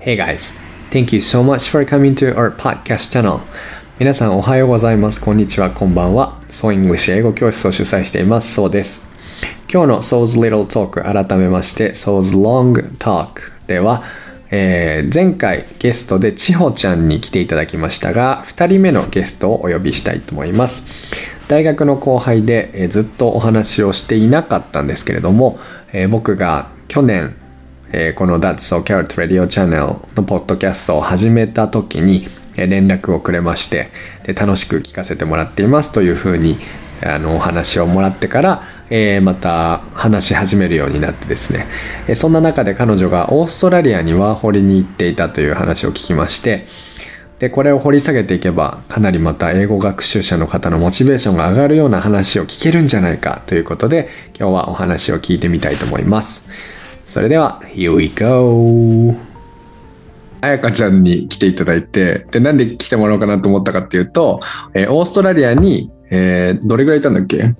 Hey guys, thank you so much for coming to our podcast channel. 皆さんおはようございます。こんにちは、こんばんは。So English 英語教室を主催しています。そうです。今日の So's Little Talk 改めまして So's Long Talk では、えー前回ゲストで千穂ちゃんに来ていただきましたが2人目のゲストをお呼びしたいと思います大学の後輩で、えーずっとお話をしていなかったんですけれども、えー僕が去年えこの That's So Carrot Radio Channel のポッドキャストを始めた時に連絡をくれましてで楽しく聞かせてもらっていますというふうにあのお話をもらってから、えーまた話し始めるようになってですね。えそんな中で彼女がオーストラリアにワーホリに行っていたという話を聞きましてでこれを掘り下げていけばかなりまた英語学習者の方のモチベーションが上がるような話を聞けるんじゃないかということで今日はお話を聞いてみたいと思います。それでは Here we go. あやかちゃんに来ていただいてでなんで来てもらおうかなと思ったかっていうと、えーオーストラリアに、えーどれぐらいいたんだっけ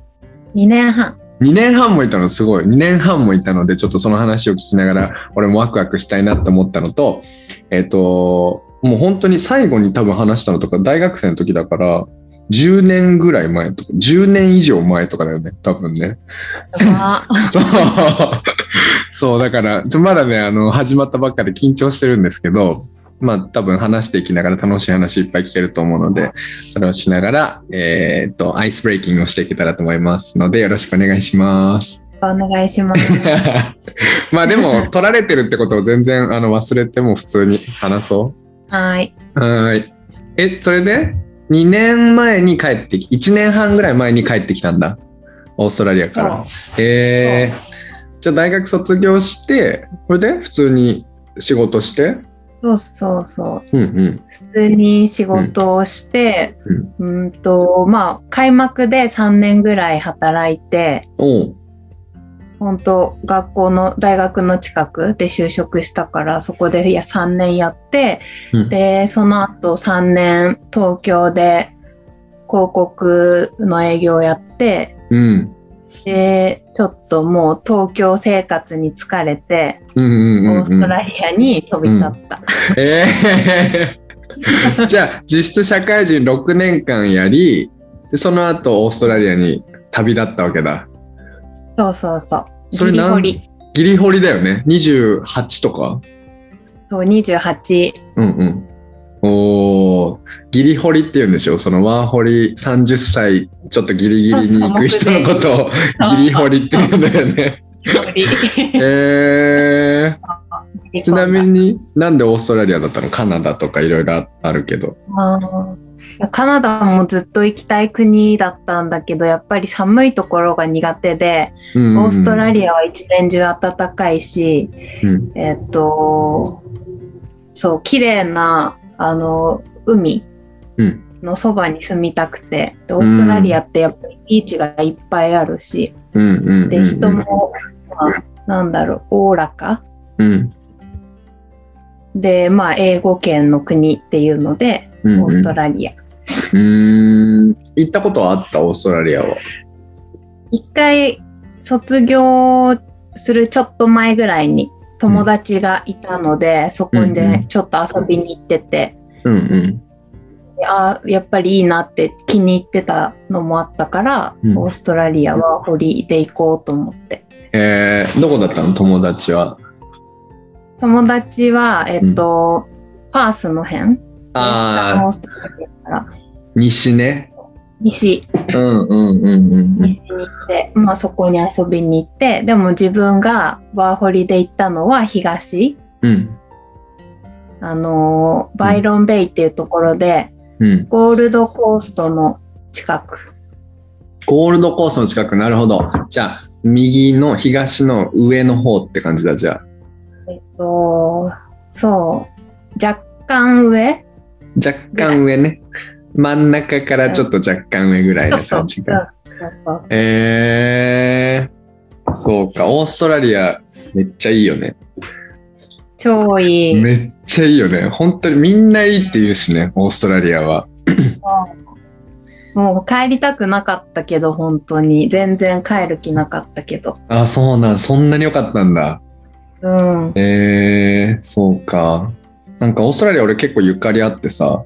？2年半。2年半もいたの？すごい。2年半もいたのでちょっとその話を聞きながら俺もワクワクしたいなって思ったのとえっ、ともう本当に最後に多分話したのとか大学生の時だから10年ぐらい前とか10年以上前とかだよね多分ね。あ そうそうだからちょまだねあの始まったばっかで緊張してるんですけどまあ多分話していきながら楽しい話いっぱい聞けると思うのでそれをしながらえーっとアイスブレイキングをしていけたらと思いますのでよろしくお願いします。お願いします。まあでも取られてるってことを全然あの忘れても普通に話そはい。う。はーい。え、それで2年前に帰ってき、1年半ぐらい前に帰ってきたんだ。オーストラリアから。えー、じゃあ大学卒業して、これで普通に仕事して？そうそうそう。うんうん。普通に仕事をして、ううん、と、まあ、開幕で3年ぐらい働いて。本当学校の大学の近くで就職したからそこでいや3年やってうんでその後3年東京で広告の営業をやってうん。でちょっともう東京生活に疲れてうんうんうん、うん。オーストラリアに飛び立った。えー じゃあ実質社会人6年間やりでその後オーストラリアに旅立ったわけだそうそうそう。それなんギリホリ。ギリホリだよね28とか？そう、28。うんうんおーギリホリって言うんでしょそのワーホリ30歳ちょっとギリギリに行く人のことをギリホリって言うんだよね。えー、ちなみになんでオーストラリアだったの？カナダとかいろいろあるけど。カナダもずっと行きたい国だったんだけど、やっぱり寒いところが苦手で、オーオーストラリアは一年中暖かいし、うん。えっと、そう、綺麗な、あの、海うん。のそばに住みたくて、でオーストラリアってやっぱりビーチがいっぱいあるし、で、人も、まあ、なんだろう、おおらか。うん。で、まあ、英語圏の国っていうので、うんうん。オーストラリア。うーん。行ったことはあった？オーストラリアは。一回卒業するちょっと前ぐらいに友達がいたので、そこうんうんでちょっと遊びに行ってて、うんうん。あやっぱりいいなって気に入ってたのもあったから、うんオーストラリアはホリで行こうと思って。えー、どこだったの？友達は？友達は、えっと、パースの辺オああ、ーストラリアから西ね。西うんうんうんうん西に行って、まあそこに遊びに行って、でも自分がワーホリで行ったのは東。うん。うんあのーバイロンベイっていうところで、うん。ゴールドコーストの近く。ゴールドコーストの近く、なるほど。じゃあ、右の東の上の方って感じだ、じゃあ。えっと、そう、若干上？若干上ね。真ん中からちょっと若干上ぐらいな感じが。えー、そうか。オーストラリア、めっちゃいいよね。超いい。めっちゃいいよね。本当にみんないいって言うしね、オーストラリアは。もう帰りたくなかったけど、本当に。全然帰る気なかったけど。あ、そうなん、そんなに良かったんだ。うん。えー、そうか。なんかオーストラリア俺結構ゆかりあってさ、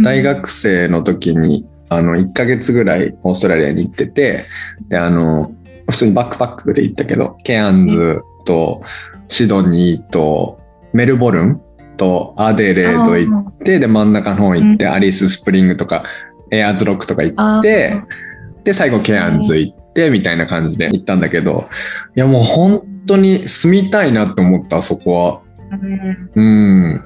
大学生の時に、あの、1ヶ月ぐらいオーストラリアに行ってて、で、あの、普通にバックパックで行ったけど、ケアンズとシドニーとメルボルンとアデレード行って、で、真ん中の方行って、うん。アリススプリングとか、エアーズロックとか行って、で、最後ケアンズ行って、みたいな感じで行ったんだけど、いやもう本当に住みたいなって思った、そこは。うん。うん。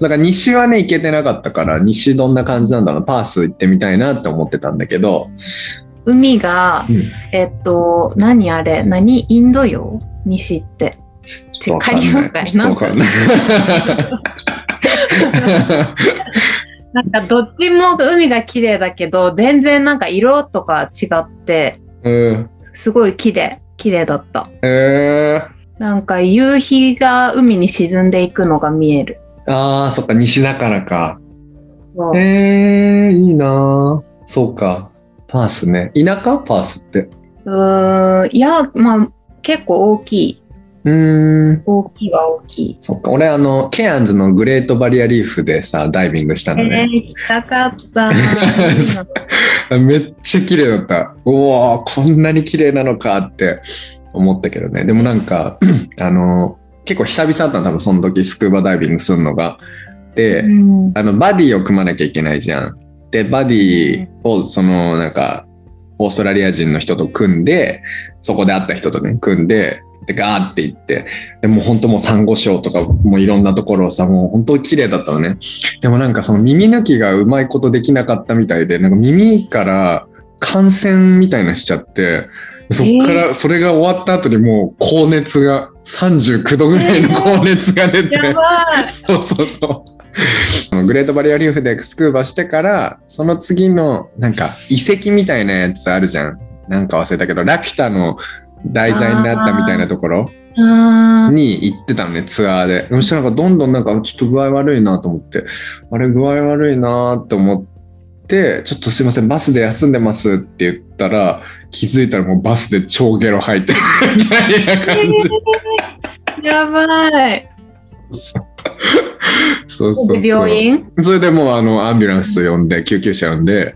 だから西はね、行けてなかったから、西どんな感じなんだろう、パース行ってみたいなって思ってたんだけど、海が、うん。えっと、何あれ？何？インド洋？西って。ちょっとわかんない。ちょっとわかんない。なんかどっちも海が綺麗だけど、全然なんか色とか違って、うん。すごい綺麗、綺麗だった。えなんか夕日が海に沈んでいくのが見える。ー、ああ、そっか、西だからか。えー、いいなーそうか。パースね。田舎？パースって。うーんいや、まあ結構大きい。うーん。大きいは大きい。そっか。俺、あの、ケアンズのグレートバリアリーフでさ、ダイビングしたえのね。ー、行きたかった。めっちゃ綺麗だった。うわーこんなに綺麗なのかって思ったけどね。でもなんか、あの、結構久々だったの、多分その時スクーバダイビングするのが。で、うんあの、バディを組まなきゃいけないじゃん。で、バディを、その、なんか、オーストラリア人の人と組んで、そこで会った人とね、組んで、で、ガーって行って、でもう本当もうサンゴ礁とか、もういろんなところをさ、もう本当綺麗だったのね。でもなんかその耳抜きがうまいことできなかったみたいで、なんか耳から感染みたいなのしちゃって、そっから、それが終わった後にもう高熱が、39度ぐらいの高熱が出て、やばい。そうそうそう。グレートバリアリーフでスクーバしてから、その次のなんか遺跡みたいなやつあるじゃん。なんか忘れたけど、ラピュタの題材になったみたいなところに行ってたのね、ツアーで。そしたらなんかどんどんなんかちょっと具合悪いなと思って、あれ具合悪いなって思って、ちょっとすいません、バスで休んでますって言ったら、気づいたらもうバスで超ゲロ吐いてるみたいな感じ。やばい。そうそう病院？それでもうあのアンビュランス呼んで救急車呼んで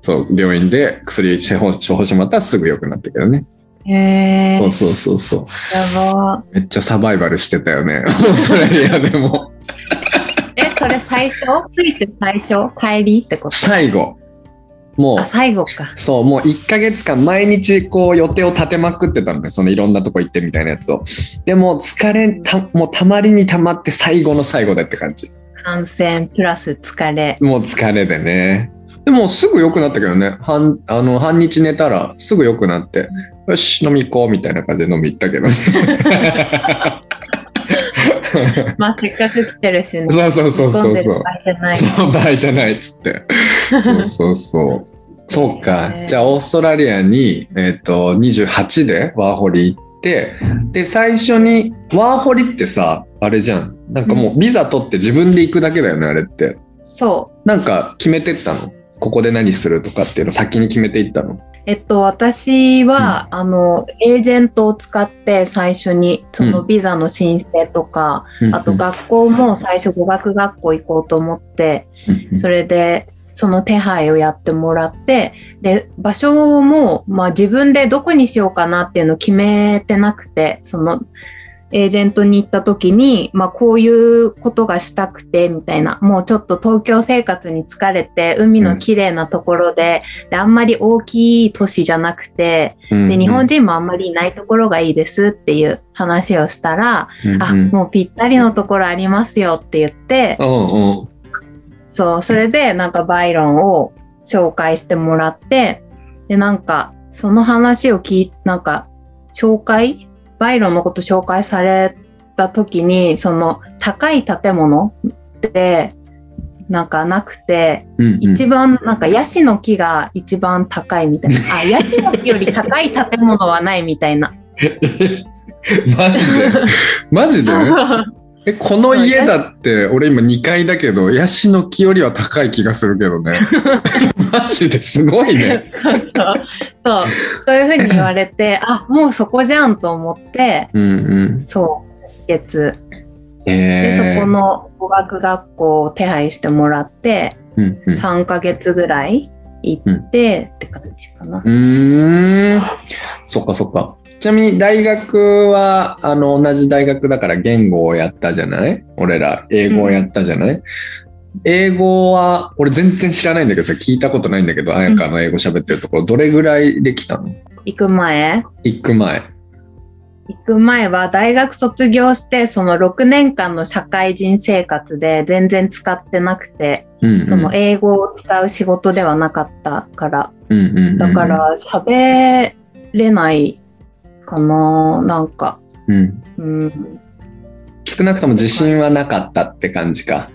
そう病院で薬処方処方してもらったらすぐ良くなったけどね、へえそうそうそうそう。やば。めっちゃサバイバルしてたよね。オーストラリアでも。え、それ最初？ついて最初？帰りってこと？最後。もう。あ、最後か。そうもう1ヶ月間毎日こう予定を立てまくってたのね。そのいろんなとこ行ってみたいなやつを。でも疲れたもうたまりにたまって最後の最後でって感じ。感染プラス疲れ。もう疲れでね。でもすぐ良くなったけどね。半あの半日寝たらすぐ良くなって、よし、飲み行こうみたいな感じで飲み行ったけどね。まあ、せっかく来てるしね。そうそうそうそうそう。その場合じゃないっつって。そうそうそう。そうか。じゃあオーストラリアに、えっと28でワーホリ行って、で、最初に、ワーホリってさ、あれじゃん。なんかもうビザ取って自分で行くだけだよね、あれって。そなんか決めてったの？ここで何するとかっていうの先に決めていったの？う。えっと、私は、あの、エージェントを使って最初に、そのビザの申請とか、あと学校も最初語学学校行こうと思って、うん。それで、その手配をやってもらって、で、場所も、まあ自分でどこにしようかなっていうのを決めてなくて、その、エージェントに行った時に、まあこういうことがしたくて、みたいな、もうちょっと東京生活に疲れて、海の綺麗なところで、で、あんまり大きい都市じゃなくて、うんで、日本人もあんまりいないところがいいですっていう話をしたら、あ、うんうん。もうぴったりのところありますよって言って、うんう。んそう、それでなんかバイロンを紹介してもらって、で、なんか、その話を聞いなんか、紹介バイロンのこと紹介された時に、その高い建物って、なんかなくて、うんうん一番なんかヤシの木が一番高いみたいな。あ、ヤシの木より高い建物はないみたいな。マジで？マジで？えこの家だって俺今2階だけどヤシの木よりは高い気がするけどね。マジですごいね。そうそう。そう。いうふうに言われて あもうそこじゃんと思ってうんうん。そう先月えで、そこの語学学校を手配してもらって、うんうん。3ヶ月ぐらい行って、って感じかな。うーん。そっかそっか。ちなみに大学は、あの、同じ大学だから言語をやったじゃない？俺ら、英語をやったじゃない、英語は、俺全然知らないんだけどさ、聞いたことないんだけど、彩香の英語喋ってるところ、どれぐらいできたの？行く前行く前。行く前は大学卒業してその6年間の社会人生活で全然使ってなくて、うん、うん。その英語を使う仕事ではなかったからうんうんうんうんだか、ら喋れないかななんか、うん。うん、少なくとも自信はなかったって感じか。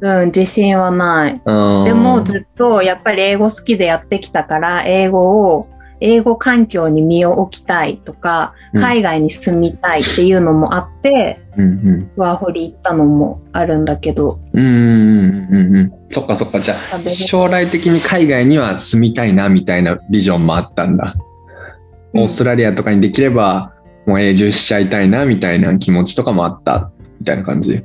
うん、自信はない。うん。でもずっとやっぱり英語好きでやってきたから英語を英語環境に身を置きたいとかうん海外に住みたいっていうのもあって、うんうん。ワーホリ行ったのもあるんだけどうんうんうんうんうん。そっかそっか。じゃあ、将来的に海外には住みたいなみたいなビジョンもあったんだ。オーストラリアとかにできれば、もう永住しちゃいたいなみたいな気持ちとかもあったみたいな感じ？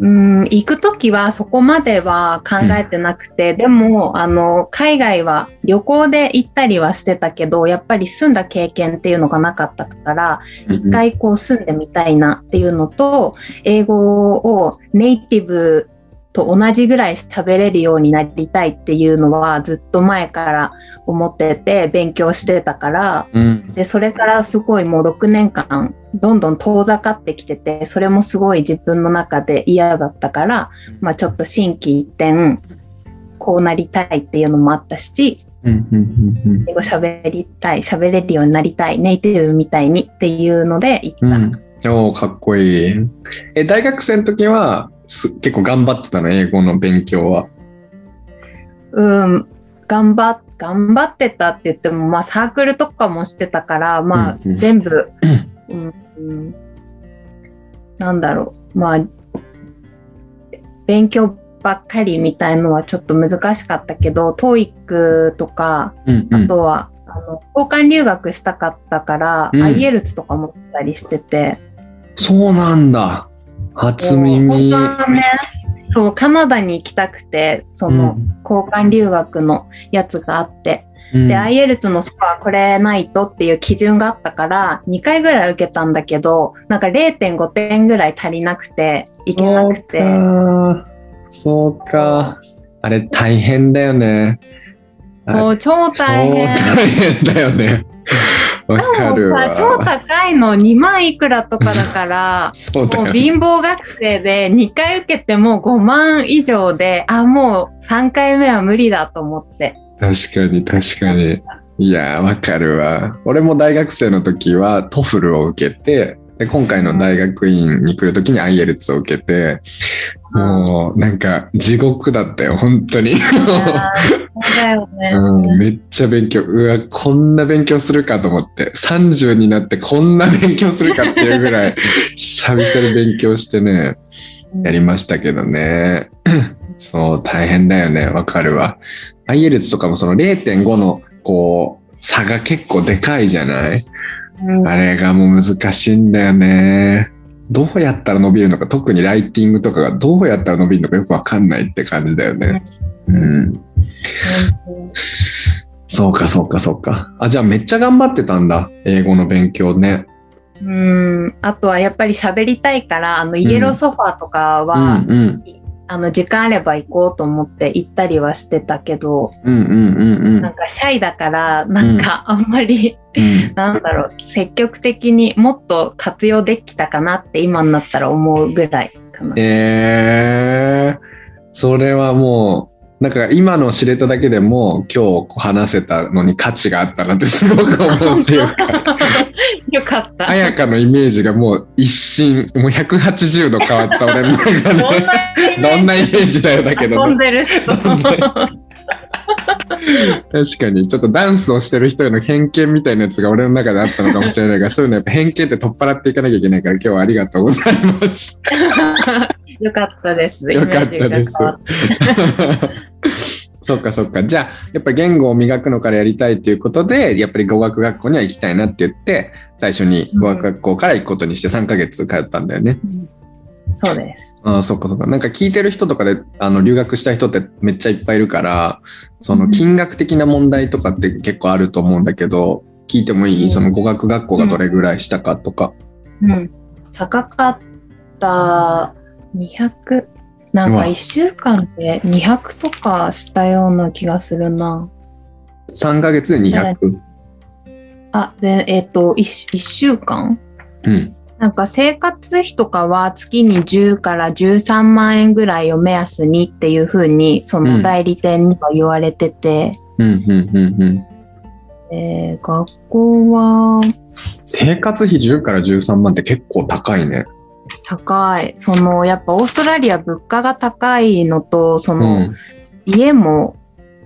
うん行く時はそこまでは考えてなくて、でもあの海外は旅行で行ったりはしてたけどやっぱり住んだ経験っていうのがなかったから一回こう住んでみたいなっていうのと英語をネイティブと同じぐらい喋れるようになりたいっていうのはずっと前から思ってて勉強してたからうん。でそれからすごいもう6年間どんどん遠ざかってきててそれもすごい自分の中で嫌だったから、まあ、ちょっと心機一転こうなりたいっていうのもあったしうんうんうん英語喋りたい喋れるようになりたいネイティブみたいにっていうので行った。うん。うん。おーかっこいい。え、大学生の時はす結構頑張ってたの、英語の勉強は。うん、頑張っ頑張ってたって言っても、まあ、サークルとかもしてたから、まあ、全部、うんうん。なんだろう、まあ、勉強ばっかりみたいのはちょっと難しかったけど、TOEIC とか、うんうん。あとは、あの交換留学したかったから、うん。IELTS とか持ったりしてて、そうなんだ。初本耳。当はね、そう、カナダに行きたくて、その、交換留学のやつがあって、うんで、IELTS のスコアこれないとっていう基準があったから、2回ぐらい受けたんだけど、なんか0.5点ぐらい足りなくて、いけなくて、そうか。あれ大変だよね。もう超大変。超大変だよね。わかるわ。超高いの2万いくらとかだから。もう貧乏学生で2回受けても5万以上で、あ、もう3回目は無理だと思って。確かに確かに。いやー、わかるわ。俺も大学生の時は TOEFL を受けて、で今回の大学院に来る時に IELTS を受けて、もうなんか地獄だったよ、本当に。めっちゃ勉強。うわ、こんな勉強するかと思って。30になってこんな勉強するかっていうぐらい、久々に勉強してね、やりましたけどね。そう、大変だよね。わかるわ。IELTS とかもその0.5の、こう、差が結構でかいじゃない？うんあれがもう難しいんだよね。どうやったら伸びるのか、特にライティングとかがどうやったら伸びるのかよくわかんないって感じだよね。うん。そうか、そうか、そうか。あ、じゃあめっちゃ頑張ってたんだ。英語の勉強ね。うん、あとはやっぱり喋りたいから、あのイエローソファーとかうん、は、うん。あの時間あれば行こうと思って行ったりはしてたけど、うん、うん、うん、なんかシャイだから、なんかあんまり、うん。なんだろう、積極的にもっと活用できたかなって今になったら思うぐらいかな。えー、それはもう、なんか今の知れただけでも今日話せたのに価値があったなってすごく思うっていうか、よかった。彩香のイメージがもう一瞬、もう180度変わった俺の中どんなで。どんなイメージだよだけどね遊んでる人。確かにちょっとダンスをしてる人への偏見みたいなやつが俺の中であったのかもしれないが そういうのやっぱ偏見って取っ払っていかなきゃいけないから今日はありがとうございます。よかったです。よかったです。そっかそっか。じゃあ、やっぱ言語を磨くのからやりたいということで、やっぱり語学学校には行きたいなって言って、最初に語学学校から行くことにして3ヶ月通ったんだよね。そうです。ああ、そっかそっか。なんか聞いてる人とかで、あの、留学した人ってめっちゃいっぱいいるから、その金額的な問題とかって結構あると思うんだけど、聞いてもいい、うんその語学学校がどれぐらいしたかとか。うん。高かった200、なんかうわ1週間で200とかしたような気がするな。3ヶ月で200。あ、で、えっ、と1、一週間？うん。なんか生活費とかは月に10から13万円ぐらいを目安にっていうふうにその代理店には言われてて、うん、うん、うん、うん。えー学校は？生活費10から13万って結構高いね。高い。そのやっぱオーストラリア物価が高いのと、そうのん。家も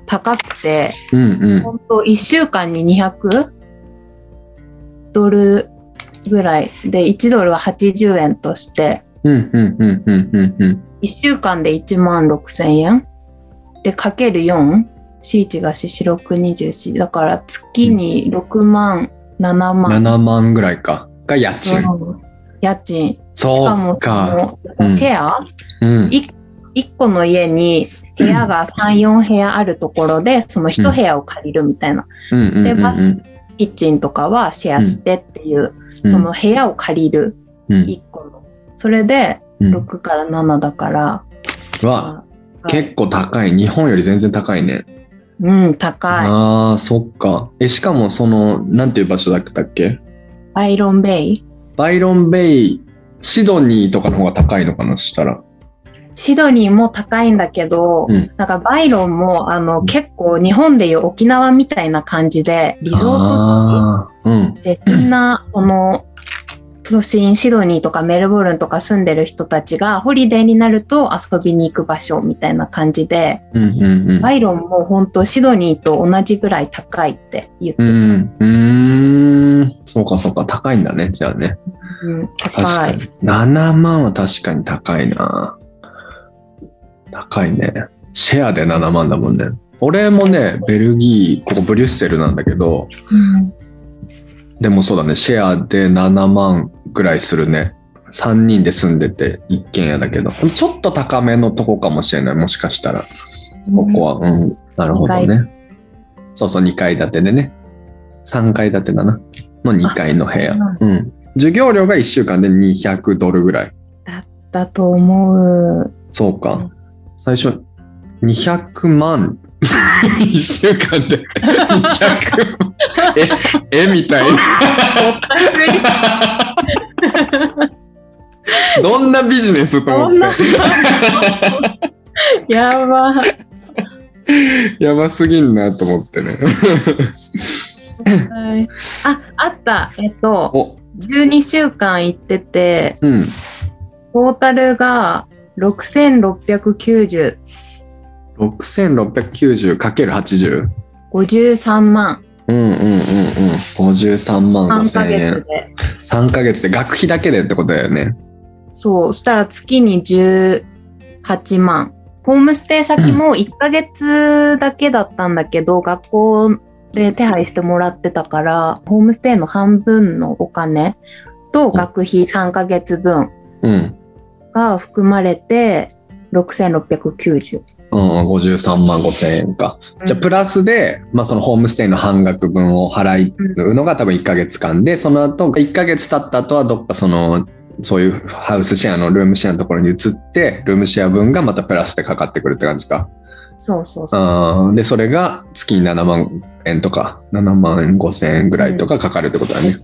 高くて、うん、うん。本当1週間に200ドルぐらいで1ドルは80円としてうん、うん、うん、うん、うん、うん。1週間で1万6千円でかける 4? 4が四六24だから月に6万7万、7万ぐらいか。が家賃。うん家賃しそかもそうか。のシェア、うん。1個の家に部屋が34部屋あるところでその1部屋を借りるみたいな。でバスキッチンとかはシェアしてっていう、うんその部屋を借りるうん、1個のそれでうん。6から7だから、は、はい結構高い。日本より全然高いね。うん高いああ、そっか。え、しかもその、なんていう場所だったっけ？バイロンベイ？バイロンベイ、シドニーとかの方が高いのかな、そしたら。シドニーも高いんだけど、うんなんかバイロンもあの結構日本でいう沖縄みたいな感じでリゾートああ、うん。地でみんなこの都心シドニーとかメルボルンとか住んでる人たちがホリデーになると遊びに行く場所みたいな感じで、うん、うん、うん。バイロンも本当シドニーと同じぐらい高いって言ってた、うん、ん。そうか、そうか。高いんだね、じゃあね。うん、確高いかに。7万は確かに高いな。高いね。シェアで7万だもんね。俺もね、ベルギー、ここブリュッセルなんだけど、うんでもそうだね、シェアで7万ぐらいするね。3人で住んでて一軒家だけど、ちょっと高めのとこかもしれない、もしかしたら。ここは。うん。なるほど二ね。そうそう、2階建てでね。3階建てだな。の2階の部屋うなん。うん。授業料が1週間で200ドルぐらい。だと思う。そうか。最初、200万。1週間で200え、えみたいな。どんなビジネスと思って？やば。やばすぎんなと思ってね。はいあ、あった。えっと、お、12週間行ってて、うん。トータルが6690、6690×80。53万。うんうんうんうん。53万5 3ヶ千円月。で。3ヶ月で学費だけでってことだよね。そう、したら月に18万。ホームステイ先も1ヶ月だけだったんだけど、学校で手配してもらってたから、ホームステイの半分のお金と学費3ヶ月分うん。が含まれて、6690。うん、53万5千円か。じゃあ、プラスで、まあ、そのホームステイの半額分を払うのが多分1ヶ月間で、その後、1ヶ月経った後はどっかその、そういうハウスシェアのルームシェアのところに移って、ルームシェア分がまたプラスでかかってくるって感じか。そうそうそう。で、それが月に7万円とか、7万5千円ぐらいとかかかるってことだね。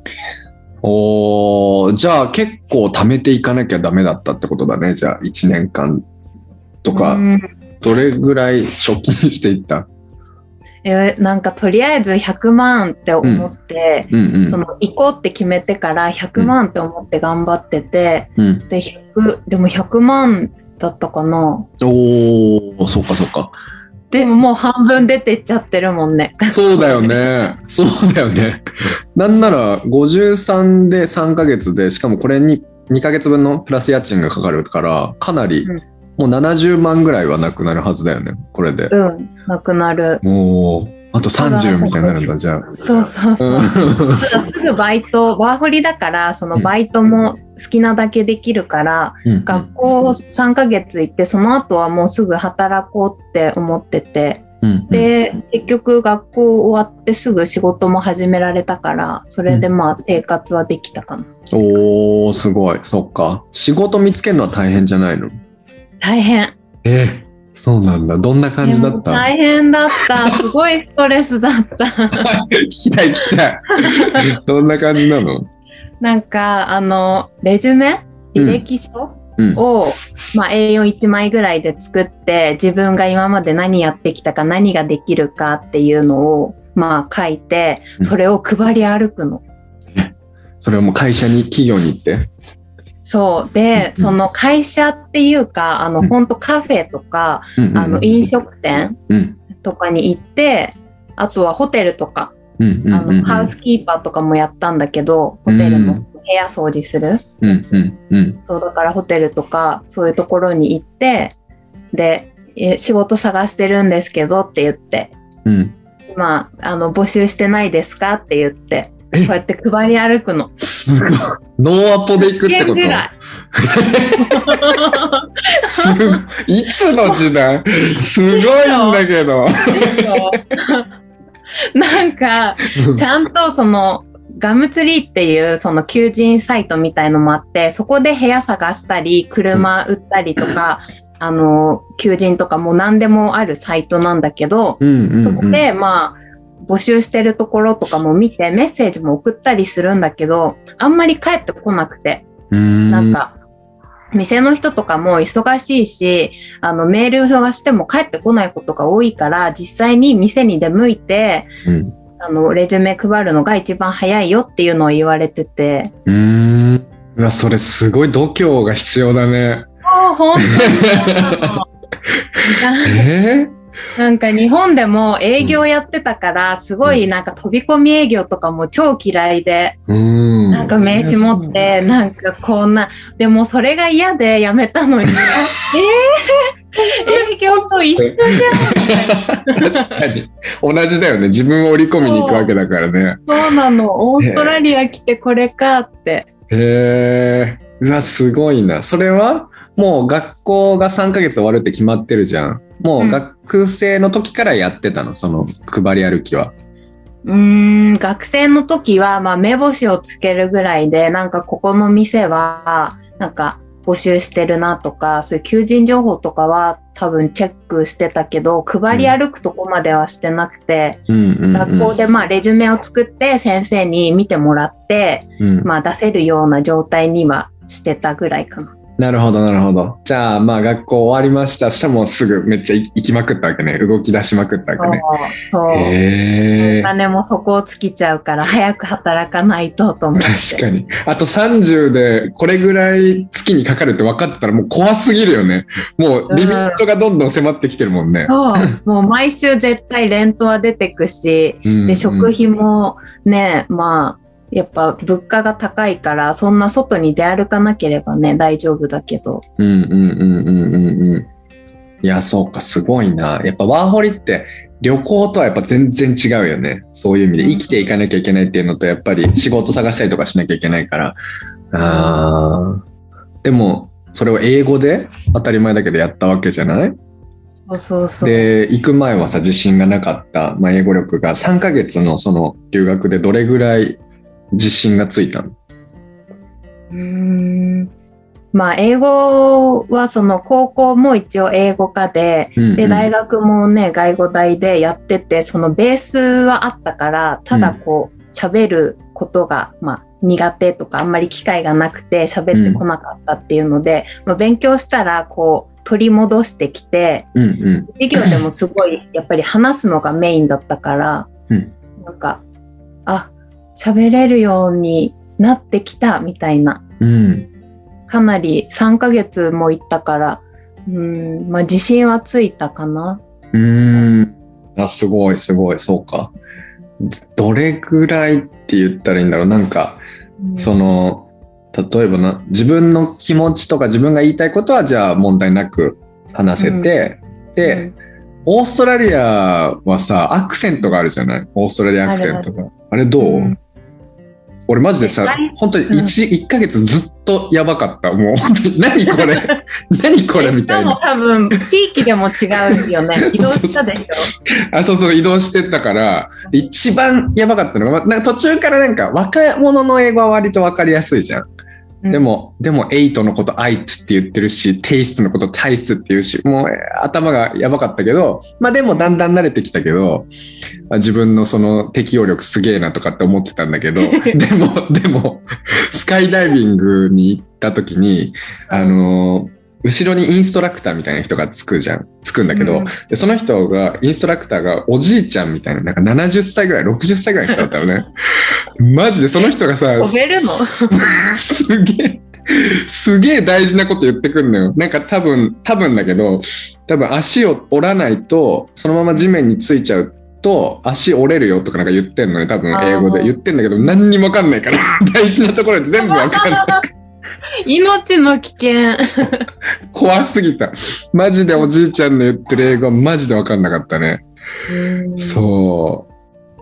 おーじゃあ結構貯めていかなきゃダメだったってことだね。じゃあ1年間とか、うんどれぐらい貯金していった？えなんかとりあえず100万って思って、うんうん。その行こうって決めてから100万って思って頑張ってて、うん、で100でも100万だったかなおおそうかそうか。でももう半分出てっちゃってるもんねそうだよね。そうだよね。なんなら53で3ヶ月で、しかもこれに2ヶ月分のプラス家賃がかかるから、かなり、うんもう70万ぐらいはなくなるはずだよね、これで。うんなくなるもう、あと30みたいになるんだ、じゃあ。そうそうそうすぐバイトワーホリだからそのバイトもきなだけできるから、うんうん学校3ヶ月行って、その後はもうすぐ働こうって思ってて、うんうんで、結局学校終わってすぐ仕事も始められたから、それでまあ生活はできたかな。おー、すごい。そっか。仕事見つけるのは大変じゃないの？大変。えそうなんだ。どんな感じだった？大変だった。すごいストレスだった。聞きたい聞きたい。どんな感じなの？なんか、あの、レジュメ？うん。履歴書、うん。を、まあ、A41 枚ぐらいで作って自分が今まで何やってきたか何ができるかっていうのを、まあ、書いてうん。それを配り歩くの。それはもう会社に、企業に行って？そう。で、うんその会社っていうかあの、うん。本当カフェとか、うんうんうん。あの飲食店うん。とかに行ってあとはホテルとか、ハウスキーパーとかもやったんだけど、ホテルの部屋掃除するそうだからホテルとかそういうところに行ってでえ仕事探してるんですけどって言ってうん。今あの募集してないですかって言ってこえうやって配り歩くの。すごい。ノーアポで行くってこと？すごい。いつの時代？すごいんだけど。なんかちゃんとそのガムツリーっていうその求人サイトみたいのもあってそこで部屋探したり車売ったりとか、あの求人とかもう何でもあるサイトなんだけど、うんうんうん。そこでまあ募集してるところとかも見てメッセージも送ったりするんだけどあんまり返ってこなくて。うん。なんか店の人とかも忙しいしあのメールはしても返ってこないことが多いから実際に店に出向いてうんあのレジュメ配るのが一番早いよっていうのを言われててうーん。うわ、それすごい度胸が必要だね。もう本当に えー？なんか日本でも営業やってたからすごいなんか飛び込み営業とかも超嫌いでうん。なんか名刺持って、なんかこんな、でもそれが嫌でやめたのに、えー、営業と一緒じゃん。確かに。同じだよね。自分を織り込みに行くわけだからね。そうなの、オーストラリア来てこれかって。へえ。うわ、すごいな。それは？もう学校が3ヶ月終わるって決まってるじゃん。もう学生の時からやってたの、その配り歩きは。うーん、学生の時は、まあ、目星をつけるぐらいで、なんかここの店は、なんか募集してるなとか、そういう求人情報とかは多分チェックしてたけど、配り歩くとこまではしてなくて。学校でまあレジュメを作って先生に見てもらって、うん、まあ出せるような状態にはしてたぐらいかな。なるほど、なるほど。じゃあ、まあ学校終わりました。そしたらもうすぐめっちゃ行きまくったわけね。動き出しまくったわけね。そう。お金も底を尽きちゃうから早く働かないとと思って。確かに。あと30でこれぐらい月にかかるって分かってたらもう怖すぎるよね。もうリミットがどんどん迫ってきてるもんね。そう。もう毎週絶対レントは出てくし、うんで、食費もね、まあ、やっぱ物価が高いから、そんな外に出歩かなければね、大丈夫だけど。うんうんうんうんうんうん。いや、そうか、すごいな。やっぱワーホリって旅行とはやっぱ全然違うよね。そういう意味で生きていかなきゃいけないっていうのと、やっぱり仕事探したりとかしなきゃいけないから。あーでも、それを英語で当たり前だけどやったわけじゃない？そうそうそう。で、行く前はさ、自信がなかった、まあ、英語力が3ヶ月のその留学でどれぐらい自信がついたの。うーん。まあ、英語はその高校も一応英語科で、うんうん。で、大学もね、外語大でやってて、そのベースはあったから、ただこう、喋ることが、まあ、苦手とか、あんまり機会がなくて喋ってこなかったっていうので、まあ、勉強したら、こう、取り戻してきて、うんうん。授業でもすごい、やっぱり話すのがメインだったから、うん。なんか、あ、喋れるようになってきたみたいな。うん。かなり3ヶ月も行ったから、うん、まあ自信はついたかな。うーん。あ、すごい、すごい、そうか。どれぐらいって言ったらいいんだろう。なんか、その、例えばな、自分の気持ちとか自分が言いたいことは、じゃあ問題なく話せて、で、オーストラリアはさ、アクセントがあるじゃない？オーストラリアアクセントが。あれどう、うん俺マジでさはい、本当にうん1、一ヶ月ずっとやばかった。もう本当に、何これ？何これみたいな。多分、地域でも違うよね。移動したでしょ。あ、そうそう、移動してたから、一番やばかったのが、まあなんか途中からなんか若者の英語は割と分かりやすいじゃん。うん。でも、でも、エイトのことアイツって言ってるし、テイストのことタイスって言うし、もうえー頭がやばかったけど、まあでもだんだん慣れてきたけど、あ自分のその適応力すげえなとかって思ってたんだけど、でも、でも、スカイダイビングに行った時に、あのー後ろにインストラクターみたいな人がつくじゃん。つくんだけど、うんでその人が、インストラクターがおじいちゃんみたいな、なんか70歳ぐらい、60歳ぐらいの人だったのね。マジでその人がさ、飛べるの？す すげえ、すげえ大事なこと言ってくんのよ。なんか多分、多分だけど、多分足を折らないと、そのまま地面についちゃうと、足折れるよとかなんか言ってんのね、多分英語で言ってんだけど、何にもわかんないから、大事なところで全部わかんない。命の危険。怖すぎた。マジでおじいちゃんの言ってる英語はマジでわかんなかったね。そ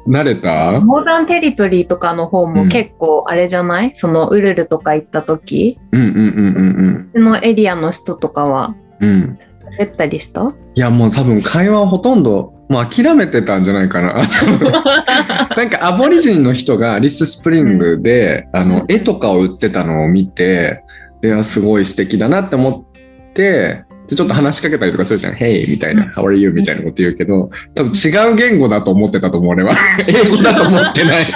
う。慣れた？モーダンテリトリーとかの方もうん結構あれじゃない、そのウルルとか行った時？うんうんうんうんそのエリアの人とかはうん。うん。喋ったりした？いやもう多分会話はほとんどもう諦めてたんじゃないかな。なんかアボリジンの人がアリススプリングで、あの絵とかを売ってたのを見てであすごい素敵だなって思ってでちょっと話しかけたりとかするじゃん「Hey」みたいな「How are you?」みたいなこと言うけど多分違う言語だと思ってたと思う俺は英語だと思ってない。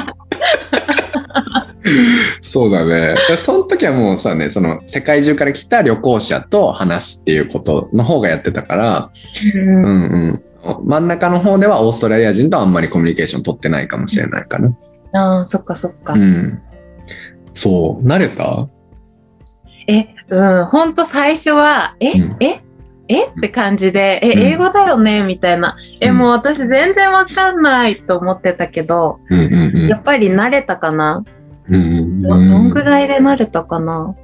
そうだね。でその時はもうさねその世界中から来た旅行者と話すっていうことの方がやってたから。うん。うんうん。真ん中の方ではオーストラリア人とあんまりコミュニケーション取ってないかもしれないかな。ああそっかそっか、うん。そう、慣れた？えうん。ほんと最初はえ、うん。ええ？って感じでえうん。英語だよね？みたいな。えうん。もう私全然わかんないと思ってたけどうんうんやっぱり慣れたかな？うん。うんどどんぐらいで慣れたかな？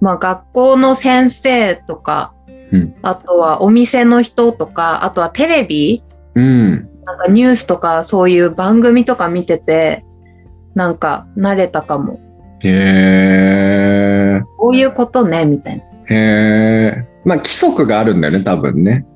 まあ学校の先生とか、うんあとはお店の人とかあとはテレビうん。なんかニュースとかそういう番組とか見ててなんか慣れたかもへえ。こういうことねみたいなへえ。まあ規則があるんだよね、多分ね。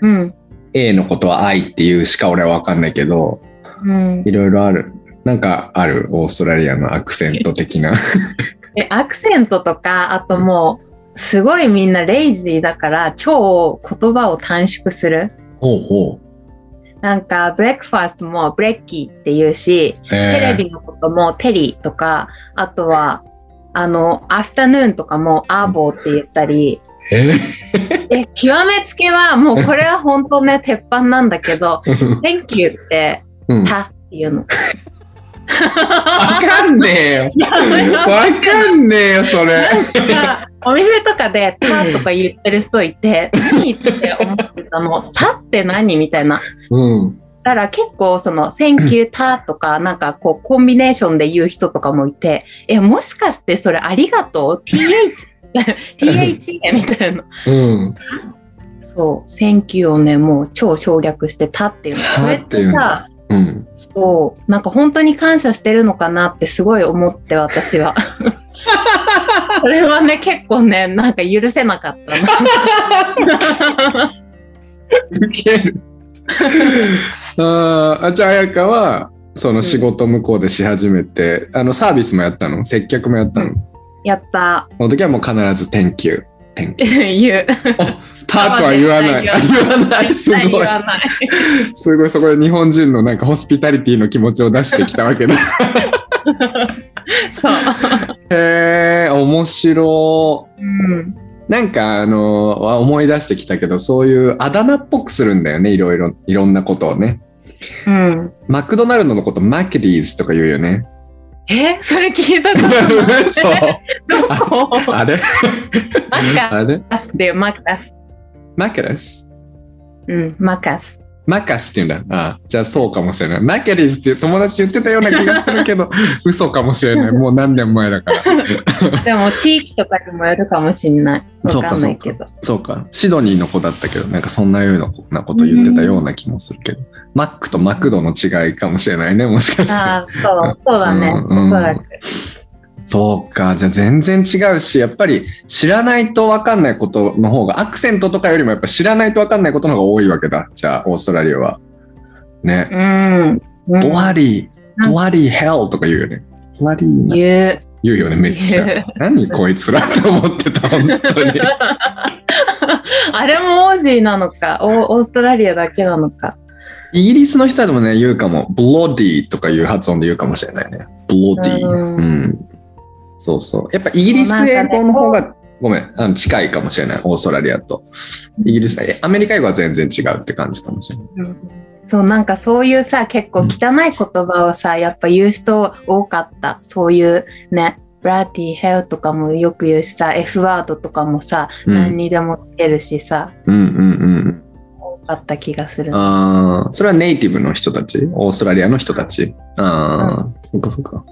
うん A のことは愛っていうしか俺は分かんないけど、うんいろいろある。なんかある、オーストラリアのアクセント的な。えアクセントとかあともうすごいみんな lazy だから超言葉を短縮する。ほうほなんかブレックファーストも brekkie って言うしテレビのことも telly とか、あとは、あの、アフタヌーンとかも arvo って言ったり、ええ、極めつけはもうこれは本当ね、鉄板なんだけど、Thank you って、うん。たっていうの。わかんねえよ。わかんねえよ、それ。お店とかで、たとか言ってる人いて、何って思ってたの。たって何みたいな。うん。だから結構その、Thank you たとか、なんかこう、コンビネーションで言う人とかもいて、え、もしかしてそれありがとう ?th? THA みたいな。うん。そう、Thank you をね、もう超省略してたっていうの。それってさ、うん。そう、なんか本当に感謝してるのかなってすごい思って私は。それはね、結構ね、なんか許せなかったな。ウケる。あーあ、じゃあ、彩香は、その仕事向こうでし始めて、あの、サービスもやったの？接客もやったの、やった。その時はもう必ず Thank you。Thank you。言う。たとは言わない。あ言わない。すごい。言わない。すごい、そこで日本人のなんかホスピタリティの気持ちを出してきたわけだ。そう。へえ、面白い。うん。なんかあの思い出してきたけどそういうあだ名っぽくするんだよねいろいろいろんなことをねうん。マクドナルドのことマケディーズとか言うよねえ？それ聞いたことない。そう どこ？あれ？マカあれスってマカス。マケラスうん、マカス。マカスって言うんだあじゃあそうかもしれないマケディーズっていう友達言ってたような気がするけど 嘘かもしれないもう何年前だから でも地域とかにもよるかもしんない。そうかわかんないけど。そうかシドニーの子だったけどなんかそんなようなこと言ってたような気もするけどマックとマクドの違いかもしれないね、もしかして。ああ、そう、そうだね。おそらく。そうか。じゃあ全然違うし、やっぱり知らないと分かんないことの方が、アクセントとかよりもやっぱ知らないと分かんないことの方が多いわけだ。じゃあ、オーストラリアは。ね。うん。うんブラディ、うんブラディヘルとか言うよね。ブラディ言う。言うよね、めっちゃ。何こいつらって思ってた、本当に。あれもオージーなのか？オ、オーストラリアだけなのか？イギリスの人でもね、言うかも。ブロディとかいう発音で言うかもしれないね。ブロディ。うんうん。そうそう。やっぱイギリス英語の方が、ごめん、あの近いかもしれない。オーストラリアと。イギリス、えアメリカ英語は全然違うって感じかもしれない。そうなんかそういうさ結構汚い言葉をさやっぱ言う人多かったそういうねブラティヘルとかもよく言うしさ F ワードとかもさ、うん何にでもつけるしさうんうんうん多かった気がするうん。ああ、それはネイティブの人たち？オーストラリアの人たち？ああ、そっかそっか。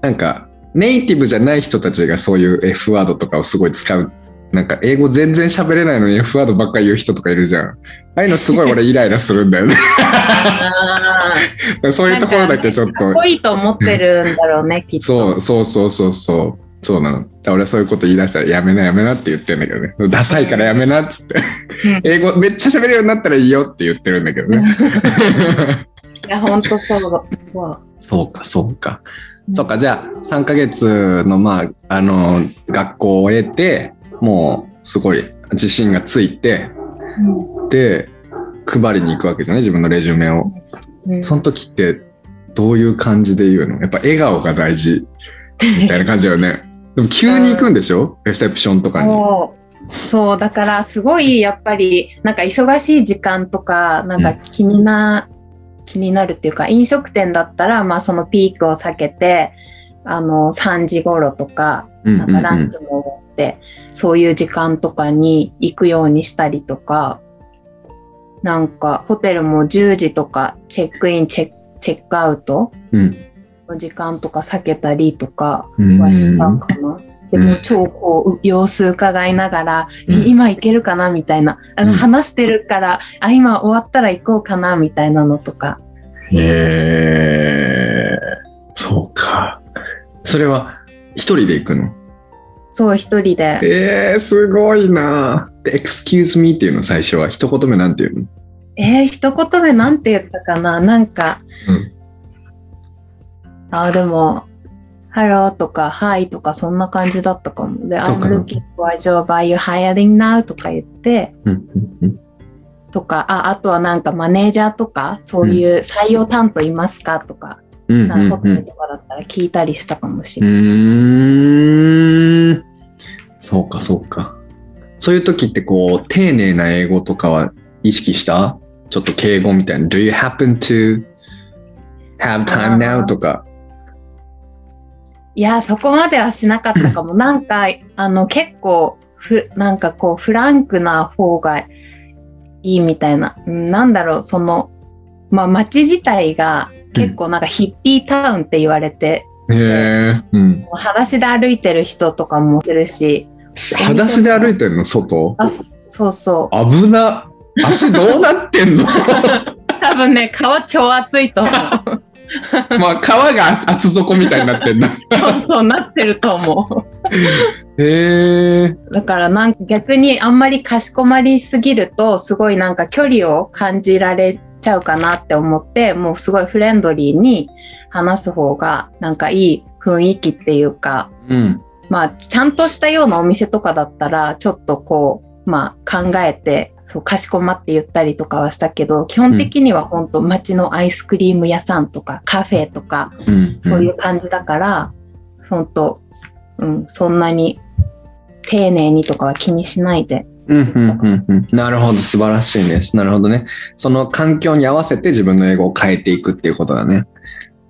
なんか、ネイティブじゃない人たちがそういう F ワードとかをすごい使う。なんか、英語全然喋れないのに F ワードばっかり言う人とかいるじゃん。ああいうのすごい俺イライラするんだよね。あ そういうところだけちょっーかっこといいと思ってるんだろうねきっとそうそうそうそうそう。そうなの。俺はそういうこと言い出したらやめなやめなって言ってんだけどね。ダサいからやめなっつって。うん英語めっちゃ喋れるようになったらいいよって言ってるんだけどね。いや本当そうだわそうか、そうか。そうか、じゃあ3ヶ月の、まあ、あの、学校を終えて、もうすごい自信がついて、で、配りに行くわけじゃない自分のレジュメを。うんその時ってどういう感じで言うの？やっぱ笑顔が大事みたいな感じだよね。でも急に行くんでしょ？レセプションとかに。そうだからすごいやっぱりなんか忙しい時間とかなんか気にな、気になるっていうか飲食店だったらまあそのピークを避けてあの3時頃とかうんうんん。なかランチも終わって、そういう時間とかに行くようにしたりとかなんかホテルも10時とかチェックインチェックチェックアウトうん。の時間とか避けたりとかうんはしたかな。でうんも超こう様子伺いながら、うん。え今行けるかなみたいな。あの、うん。話してるからあ今終わったら行こうかなみたいなのとか。へえそうか。それは一人で行くの？そう一人で。えー、すごいな。で、excuse me っていうの最初は一言目なんていうの？えー、一言目なんて言ったかな？なんか、うん。あでも「Hello」とか「Hi」とかそんな感じだったかもで「そう I'm looking for a job are you hiring now?」とか言ってとかああとはなんかマネージャーとかそういう採用担当いますかとかうんなんかホテルとかだったら聞いたりしたかもしうれない。ーん。そうか、そうか。そういう時ってこう、丁寧な英語とかは意識した？ちょっと敬語みたいな。Do you happen to have time あ now? ーとか。いやそこまではしなかったかも。なんか あの結構ふなんかこうフランクな方がいいみたいな。うんなんだろうそのまあ街自体が結構なんかヒッピータウンって言われて、へえ。うん。裸足で歩いてる人とかもいるし、裸足で歩いてんの？外？あそうそう。危な。足どうなってんの？多分ね皮超熱いと思う。まあ、皮が厚底みたいになってんだ。そうそうなってると思う。へえ。だからなんか逆にあんまりかしこまりすぎるとすごいなんか距離を感じられちゃうかなって思ってもうすごいフレンドリーに話す方がなんかいい雰囲気っていうかうん。まあちゃんとしたようなお店とかだったらちょっとこうまあ考えてそうかしこまって言ったりとかはしたけど基本的には本当街のアイスクリーム屋さんとかカフェとかうん。そういう感じだから、本当、うん、そんなに丁寧にとかは気にしないで。うんうんうんうん、なるほど素晴らしいです。なるほどね。その環境に合わせて自分の英語を変えていくっていうことだね。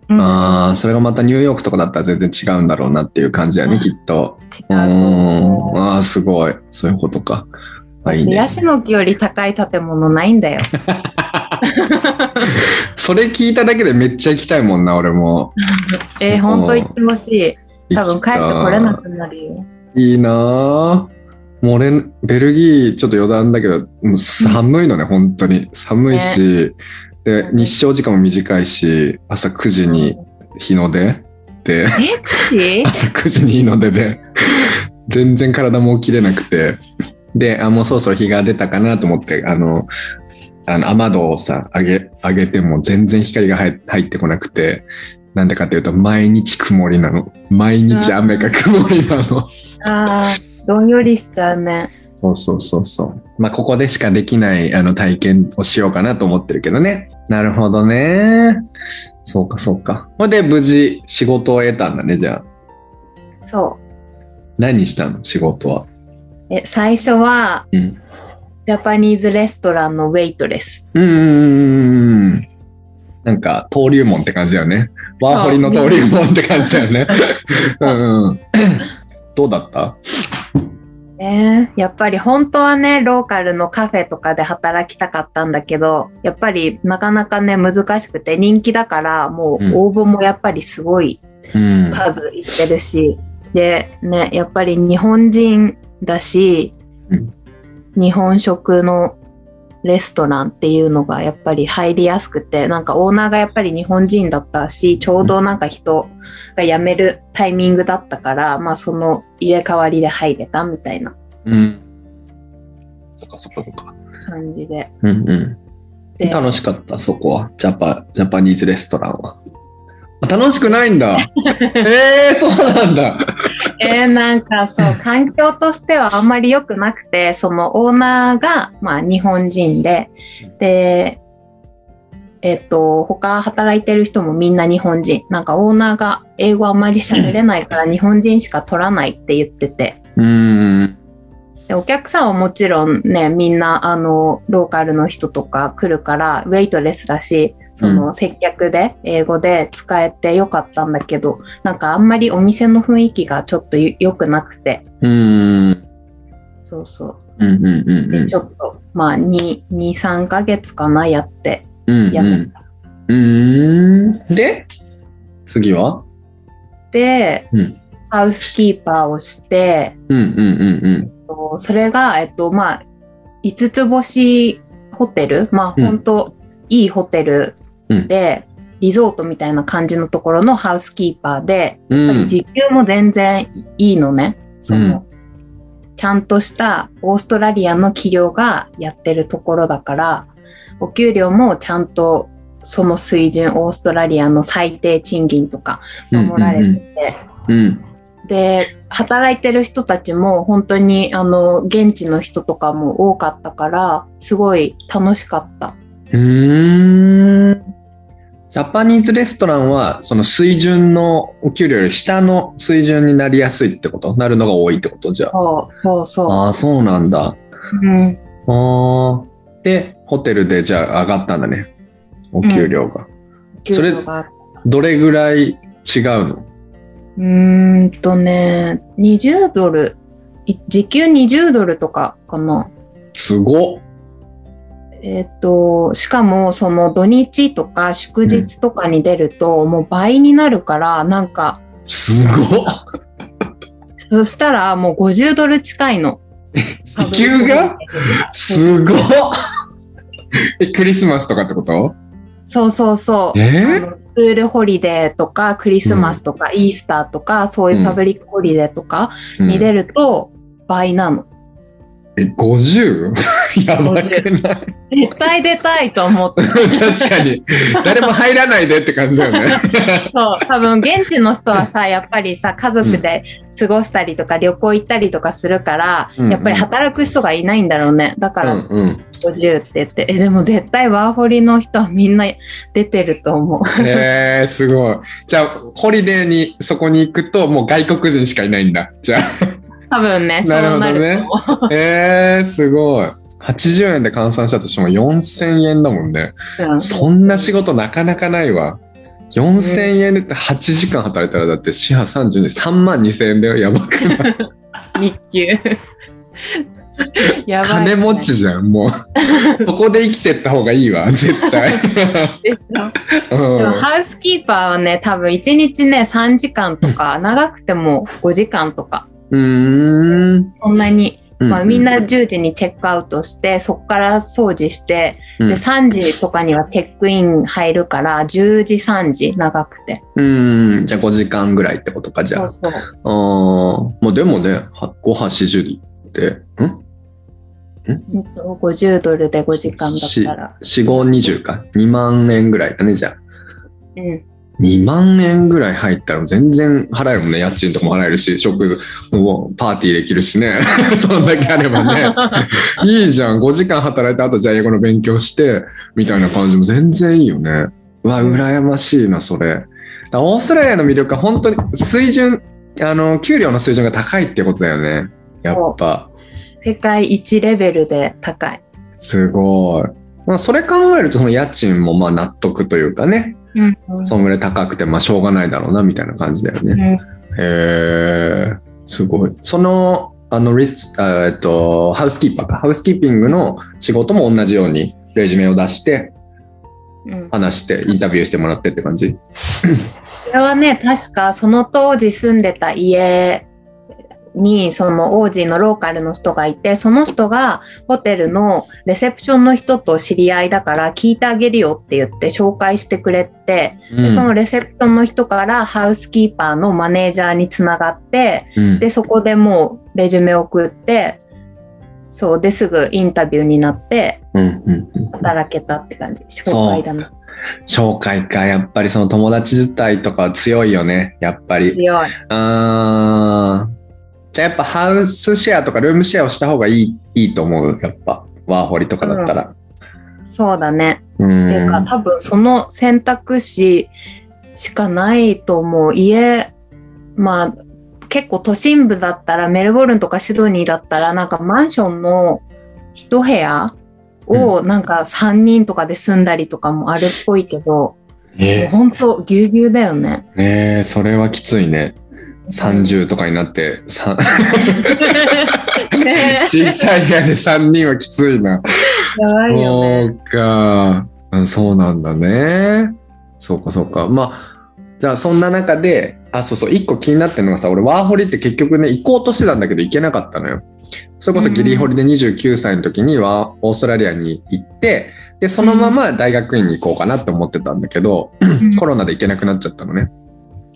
うん、ああそれがまたニューヨークとかだったら全然違うんだろうなっていう感じだよね、うんきっと。う違うああすごいそういうことか。あいいねうヤ。シの木より高い建物ないんだよ。それ聞いただけでめっちゃ行きたいもんな俺も。えー、本当行ってほしい。多分帰ってこれなくなるよ。いいなぁ。もう俺、ベルギーちょっと余談だけど、もう寒いのね、本当に。寒いし、で、日照時間も短いし、朝9時に日の出で、え 朝9時に日の出で、全然体も起きれなくて、で、あ、もうそろそろ日が出たかなと思って、あの、あの雨戸をさ、上げ、上げても全然光が入入ってこなくて、なんでかっていうと、毎日曇りなの。毎日雨か曇りなの。ああ、どんよりしちゃうね。そうそうそうそう。まあ、ここでしかできないあの体験をしようかなと思ってるけどね。なるほどね。そうかそうか。ほんで、無事仕事を得たんだね、じゃあ。そ何したの仕事は？う。え、最初は、うん。ジャパニーズレストランのウェイトレス。うーん。なんか、登竜門って感じだよね。ワーホリの登竜門って感じだよね。うんうん。どうだった？ねやっぱり本当はね、ローカルのカフェとかで働きたかったんだけど、やっぱりなかなかね、難しくて人気だから、もうんう応募もやっぱりすごいうん。数いってるし、で、ね、やっぱり日本人だし、うん日本食のレストランっていうのがやっぱり入りやすくて、なんかオーナーがやっぱり日本人だったし、ちょうどなんか人が辞めるタイミングだったから、まあその入れ替わりで入れたみたいなうん。そっかそっかそっか。感じで。うんうん。で楽しかった、そこは。ジャパ、ジャパニーズレストランは。あ楽しくないんだ。えー、そうなんだ。えー、なんかそう、環境としてはあんまり良くなくて、そのオーナーが、まあ、日本人で、で、えっと、他働いてる人もみんな日本人。なんかオーナーが英語あんまり喋れないから 日本人しか取らないって言ってて。うーん。でお客さんはもちろんね、みんなあの、ローカルの人とか来るから、ウェイトレスだし、その接客で英語で使えてよかったんだけど、なんかあんまりお店の雰囲気がちょっと良くなくて、うーん。そうそう。うんうんうんうんちょっと、まあ、2、2、3ヶ月かな、やって。うんやめうん。うーん。で、次は？で、うんハウスキーパーをして、うんうんうんそれが、えっと、まあ、5つ星ホテル、まあ、うん本当、いいホテルで、リゾートみたいな感じのところのハウスキーパーで、うん。やっぱりうん。時給も全然いいのね。その、ちゃんとしたオーストラリアの企業がやってるところだから、お給料もちゃんとその水準、オーストラリアの最低賃金とか守られてて、うん。で、働いてる人たちも本当にあの、現地の人とかも多かったから、すごい楽しかった。うーん。ジャパニーズレストランは、その水準のお給料より下の水準になりやすいってこと？なるのが多いってこと？じゃあ。そう、そうそああ、そうなんだ。う。うん。ああ。で、ホテルでじゃあ上がったんだね。お給料が。それ給料がどれぐらい違うの？うーんとね、20ドル、い時給20ドルとかかな。すごっ。えっ、と、しかもその土日とか祝日とかに出るともう倍になるから、なんか、すごっ。そしたらもう50ドル近いの。時給が？すごっ。え、クリスマスとかってこと？そうそうそう。え？あのスクールホリデーとかクリスマスとか、イースターとかそういうパブリックホリデーとかに出る。ると倍なの。え、50? やばくない？絶対出たいと思って。確かに。誰も入らないでって感じだよね。そう、多分現地の人はさ、やっぱりさ、家族で過ごしたりとか旅行行ったりとかするから、うんうんやっぱり働く人がいないんだろうね。だからうんうん。50って言って、え、でも絶対ワーホリの人はみんな出てると思う。へえすごい。じゃあ、ホリデーにそこに行くと、もう外国人しかいないんだ。じゃ多分ね、そなるほどねえすごい。80円で換算したとしても4000円だもんね。う。うんそんな仕事なかなかないわ。4000円で8時間働いたらだって支払32、3万2000円だよ。やばくない？日給。やばい、金持ちじゃん、もう。そこで生きてった方がいいわ、絶対。ハウスキーパーはね、多分1日ね、3時間とか、長くても5時間とか、うーん。そんなにうんまあ、みんな10時にチェックアウトしてそこから掃除して、うん。で3時とかにはチェックイン入るから10時3時長くて。うん、じゃあ5時間ぐらいってことか、じゃあ。そうそう。あー。まあでもね、は5、8、10で、ん？うんと50ドルで5時間だったら、?4、5、20か。2万円ぐらいだね、じゃあ。うん、2万円ぐらい入ったら全然払えるもんね。家賃とかも払えるし、食もうパーティーできるしね。そんだけあればね。いいじゃん。5時間働いた後じゃあ英語の勉強して、みたいな感じも全然いいよね。うわ、羨ましいな、それ。オーストラリアの魅力は本当に水準、あの、給料の水準が高いってことだよね。やっぱ。世界一レベルで高い。すごい。まあ、それ考えると、その家賃もまあ納得というかね、うんそんぐらい高くて、まあしょうがないだろうな、みたいな感じだよね。へえ、すごい。その、あの、リス、あえっと、ハウスキーパーか。ハウスキーピングの仕事も同じように、レジュメを出して、うん話して、インタビューしてもらってって感じ。これはね確かその当時住んでた家にその王子のローカルの人がいてその人がホテルのレセプションの人と知り合いだから聞いてあげるよって言って紹介してくれて、うん。でそのレセプションの人からハウスキーパーのマネージャーにつながってうん。でそこでもうレジュメ送ってそうですぐインタビューになって働けたって感じ。紹介だな紹介か。やっぱりその友達伝いとかは強いよね。やっぱり。強いじゃあやっぱハウスシェアとかルームシェアをした方がいいいいと思う。やっぱ。ワーホリとかだったら。そうだねうん。ていうか多分その選択肢しかないと思う家まあ結構都心部だったらメルボルンとかシドニーだったらなんかマンションの一部屋をなんか3人とかで住んだりとかもあるっぽいけど、もうえほんとぎゅうぎゅうだよね。ー、えーそれはきついね。30とかになって、さね小さい部屋で3人はきついな。やばいよね。そうか。うんそうなんだね。そうかそうか。まあ、じゃあそんな中で、あ、そうそう、一個気になってるのがさ、俺ワーホリって結局ね、行こうとしてたんだけど行けなかったのよ。それこそギリホリで29歳の時にはオーストラリアに行って、で、そのまま大学院に行こうかなって思ってたんだけど、コロナで行けなくなっちゃったのね。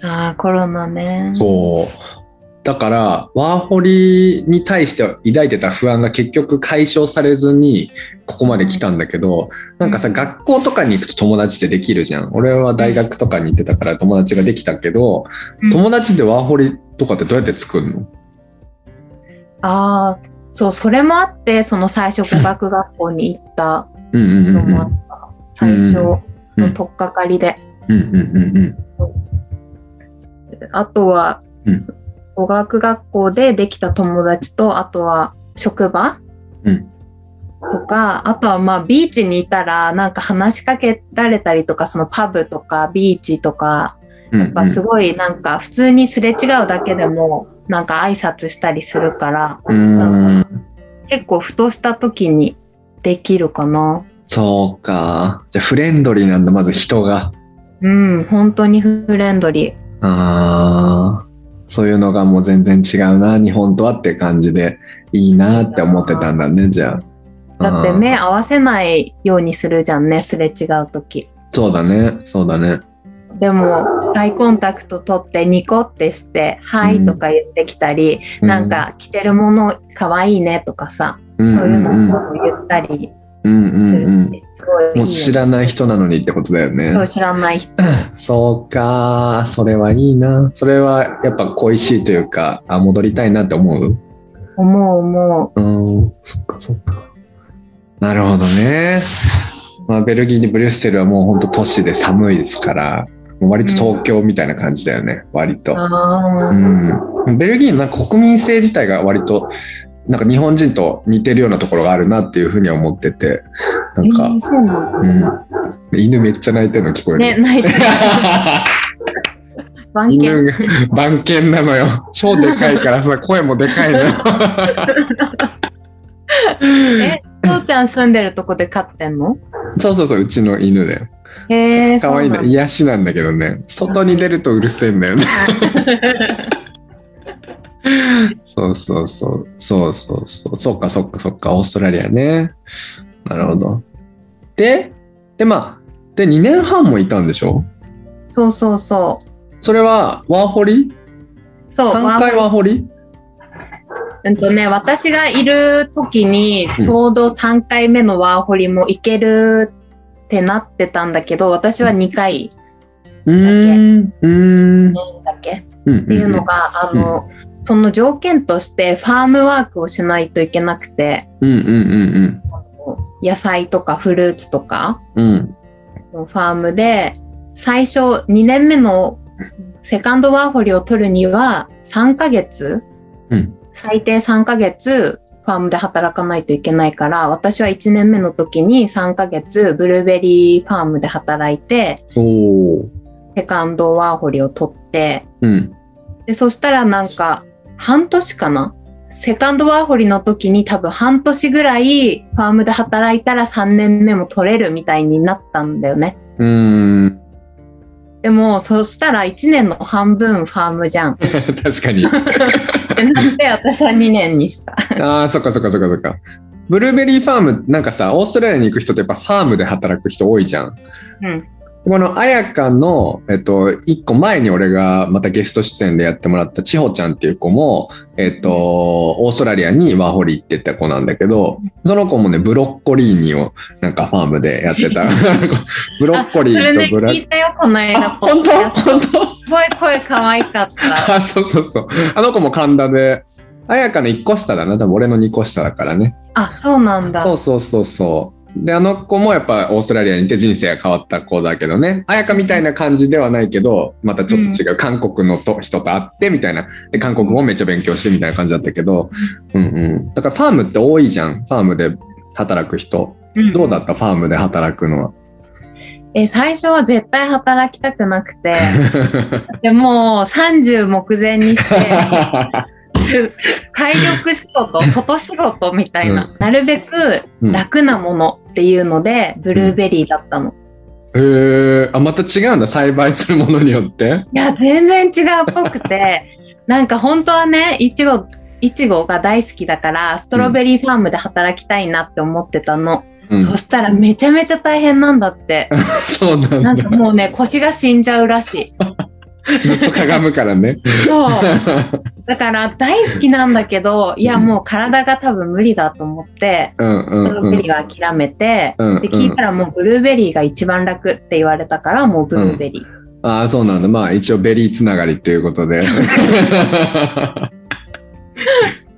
ああコロナね。そう。だから、ワーホリに対して抱いてた不安が結局解消されずに、ここまで来たんだけど、なんかさ、うん学校とかに行くと友達ってできるじゃん。俺は大学とかに行ってたから友達ができたけど、うん友達でワーホリとかってどうやって作るの？ああそうそれもあってその最初語学学校に行ったうんうんうんのもあっうん。た。最初の取っかかりで。うんうんうんあとは、うん語学学校でできた友達と、あとは職場、うんとか、あとはまあビーチにいたらなんか話しかけられたりとか、そのパブとかビーチとか、やっぱすごいなんか普通にすれ違うだけでもなんか挨拶したりするから、結構ふとした時にできるかな。そうか。じゃあフレンドリーなんだ、まず人が。うん、本当にフレンドリー。ああ、そういうのがもう全然違うな、日本とはって感じでいいなって思ってたんだね、じゃあ。だってうん。目合わせないようにするじゃんね、すれ違う時。そうだね、そうだね。でも、アイコンタクト取ってニコってして、はいとか言ってきたり、うん。なんか着てるものかわいいねとかさ、うん。そういううんうんのを言ったりうんうするんうん。って、すごいいいよねもう知らない人なのにってことだよねそう。知らない人。そうか、それはいいな。それはやっぱ恋しいというか、あ、戻りたいなって思う？思う思うん、そっかそっか。なるほどね。まあ、ベルギーにブリュッセルはもう本当都市で寒いですから、割と東京みたいな感じだよね、割とう。。ん、ベルギーの国民性自体が割となんか日本人と似てるようなところがあるなっていうふうには思っててなんかえー、そうなん犬めっちゃ泣いてるの聞こえる、ね、泣いてる。番犬。犬が番犬。なのよ。超でかいからさ 声もでかいのよ。え、父ちゃん住んでるとこで飼ってんの？そうそうそううちの犬だよ。へえ。可愛いそうな癒しなんだけどね。外に出るとうるせえんだよね そうそうそう。そうそうそう。そっかそっかそっか。オーストラリアね。なるほど。で、で、まあ、で、2年半もいたんでしょ？そうそうそう。それはワーホリ？そう、?3 回ワーホリうんとね、私がいる時にうんちょうど3回目のワーホリも行けるってなってたんだけど、私は2回うーん。うーん。だけうんっていうのが、あの、その条件としてファームワークをしないといけなくて、うんうんうん野菜とかフルーツとかうん。うん。のファームで、最初2年目のセカンドワーホリを取るには3ヶ月、うん最低3ヶ月ファームで働かないといけないから、私は1年目の時に3ヶ月ブルーベリーファームで働いて。セカンドワーホリを取って、うん。で、そしたらなんか半年かな？セカンドワーホリの時に多分半年ぐらいファームで働いたら3年目も取れるみたいになったんだよね。うーん。でも、そしたら1年の半分ファームじゃん。確かに。なって私は2年にした？ああ、そっかそっかそっかそっか。ブルーベリーファーム、なんかさ、オーストラリアに行く人ってやっぱファームで働く人多いじゃん。うん。この綾香の、えっと、一個前に俺がまたゲスト出演でやってもらった千穂ちゃんっていう子も、えっと、オーストラリアにワーホリ行ってた子なんだけど、その子もね、ブロッコリーニをなんかファームでやってた。ブロッコリーとブラ聞いたよ、この間。あ、本当？本当？すごい声可愛かった。あ、そうそうそう。あの子も神田で、綾香の1個下だな。多分俺の2個下だからね。あ、そうなんだ。そうそうそうそう。で、あの子もやっぱオーストラリアにいて人生が変わった子だけどね。綾香みたいな感じではないけど、またちょっと違う。韓国のと人と会ってみたいな。で、韓国語もめっちゃ勉強してみたいな感じだったけど。うんうん。だからファームって多いじゃん。ファームで働く人。うんどうだった？ファームで働くのは。え、最初は絶対働きたくなくて、でも30目前にして、体力仕事、外仕事みたいな、なるべくうん楽なものっていうので、ブルーベリーだったの。へえあ、また違うんだ。栽培するものによって？いや、全然違うっぽくて、なんか本当はね、いちご、いちごが大好きだから、ストロベリーファームで働きたいなって思ってたの。うん、そしたらめちゃめちゃ大変なんだって。そうなんだなんか。もうね、腰が死んじゃうらしい。ずっとかがむからね。そう。だから大好きなんだけど、いやもう体が多分無理だと思って、うんうんストロベリーは諦めて、うんで、聞いたらもうブルーベリーが一番楽って言われたから、もうブルーベリー。ああ、そうなんだ。まあ一応ベリーつながりということで。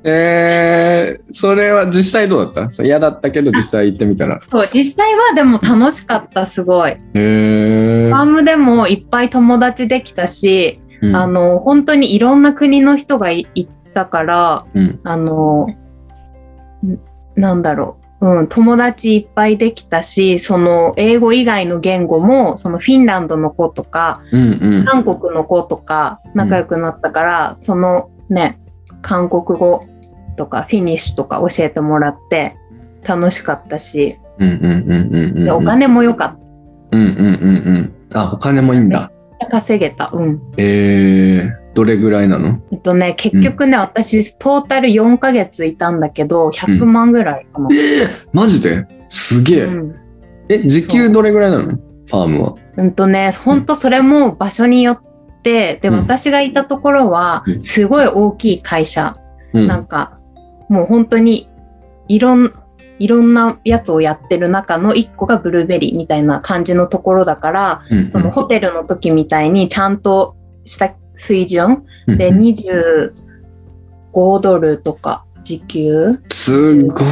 えー、それは実際どうだった？嫌だったけど実際行ってみたら。そう、実際はでも楽しかった、すごい。へえファームでもいっぱい友達できたし、うんあの、本当にいろんな国の人がいいたから、うんあの、んなんだろう。うん、友達いっぱいできたし、その英語以外の言語も、そのフィンランドの子とか、うんうん韓国の子とか仲良くなったから、そのね、韓国語とかフィニッシュとか教えてもらって楽しかったし、お金も良かっうんうんうんうん。あお金もいいんだ。た。稼げた。うん。えー、どれぐらいなの？えっとね、結局ね、私、トータル4ヶ月いたんだけど、100万ぐらいかな。マジで？すげえ、うん。え時給どれぐらいなの？ファームは。うんとね、ほんとそれも場所によって、で、うん。私がいたところはう、ん。すごい大きい会社。うん。なんか、もう本当に、いろん、いろんなやつをやってる中の一個がブルーベリーみたいな感じのところだから、うんそのホテルの時みたいにちゃんとした水準でうん。25ドルとか時給？すごい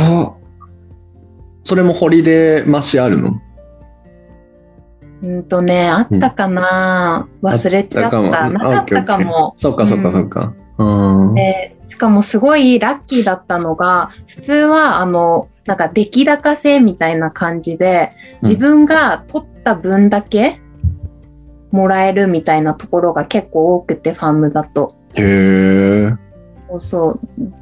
それもホリデー増しあるの？うんとね、あったかな、忘れちゃった。あったかも。なかったかも。そっかそっかそっか。うん。でしかもすごいラッキーだったのが、普通はあの、なんか出来高制みたいな感じで、うん自分が取った分だけもらえるみたいなところが結構多くて、ファームだと。へえ。そうそう。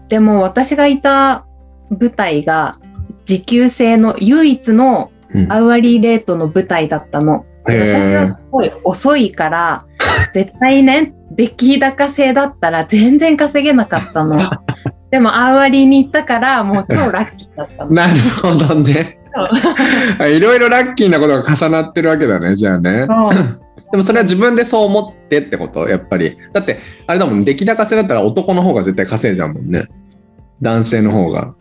でも私がいた舞台が時給制の唯一のうんアワリーレートの舞台だったの。でへー私はすごい遅いから、絶対ね、出来高制だったら全然稼げなかったの。でも、アーワリーに行ったから、もう超ラッキーだったの。なるほどね。いろいろラッキーなことが重なってるわけだね、じゃあね。でもそれは自分でそう思ってってこと？やっぱり。だって、あれだもん、出来高制だったら男の方が絶対稼いじゃうもんね。男性の方が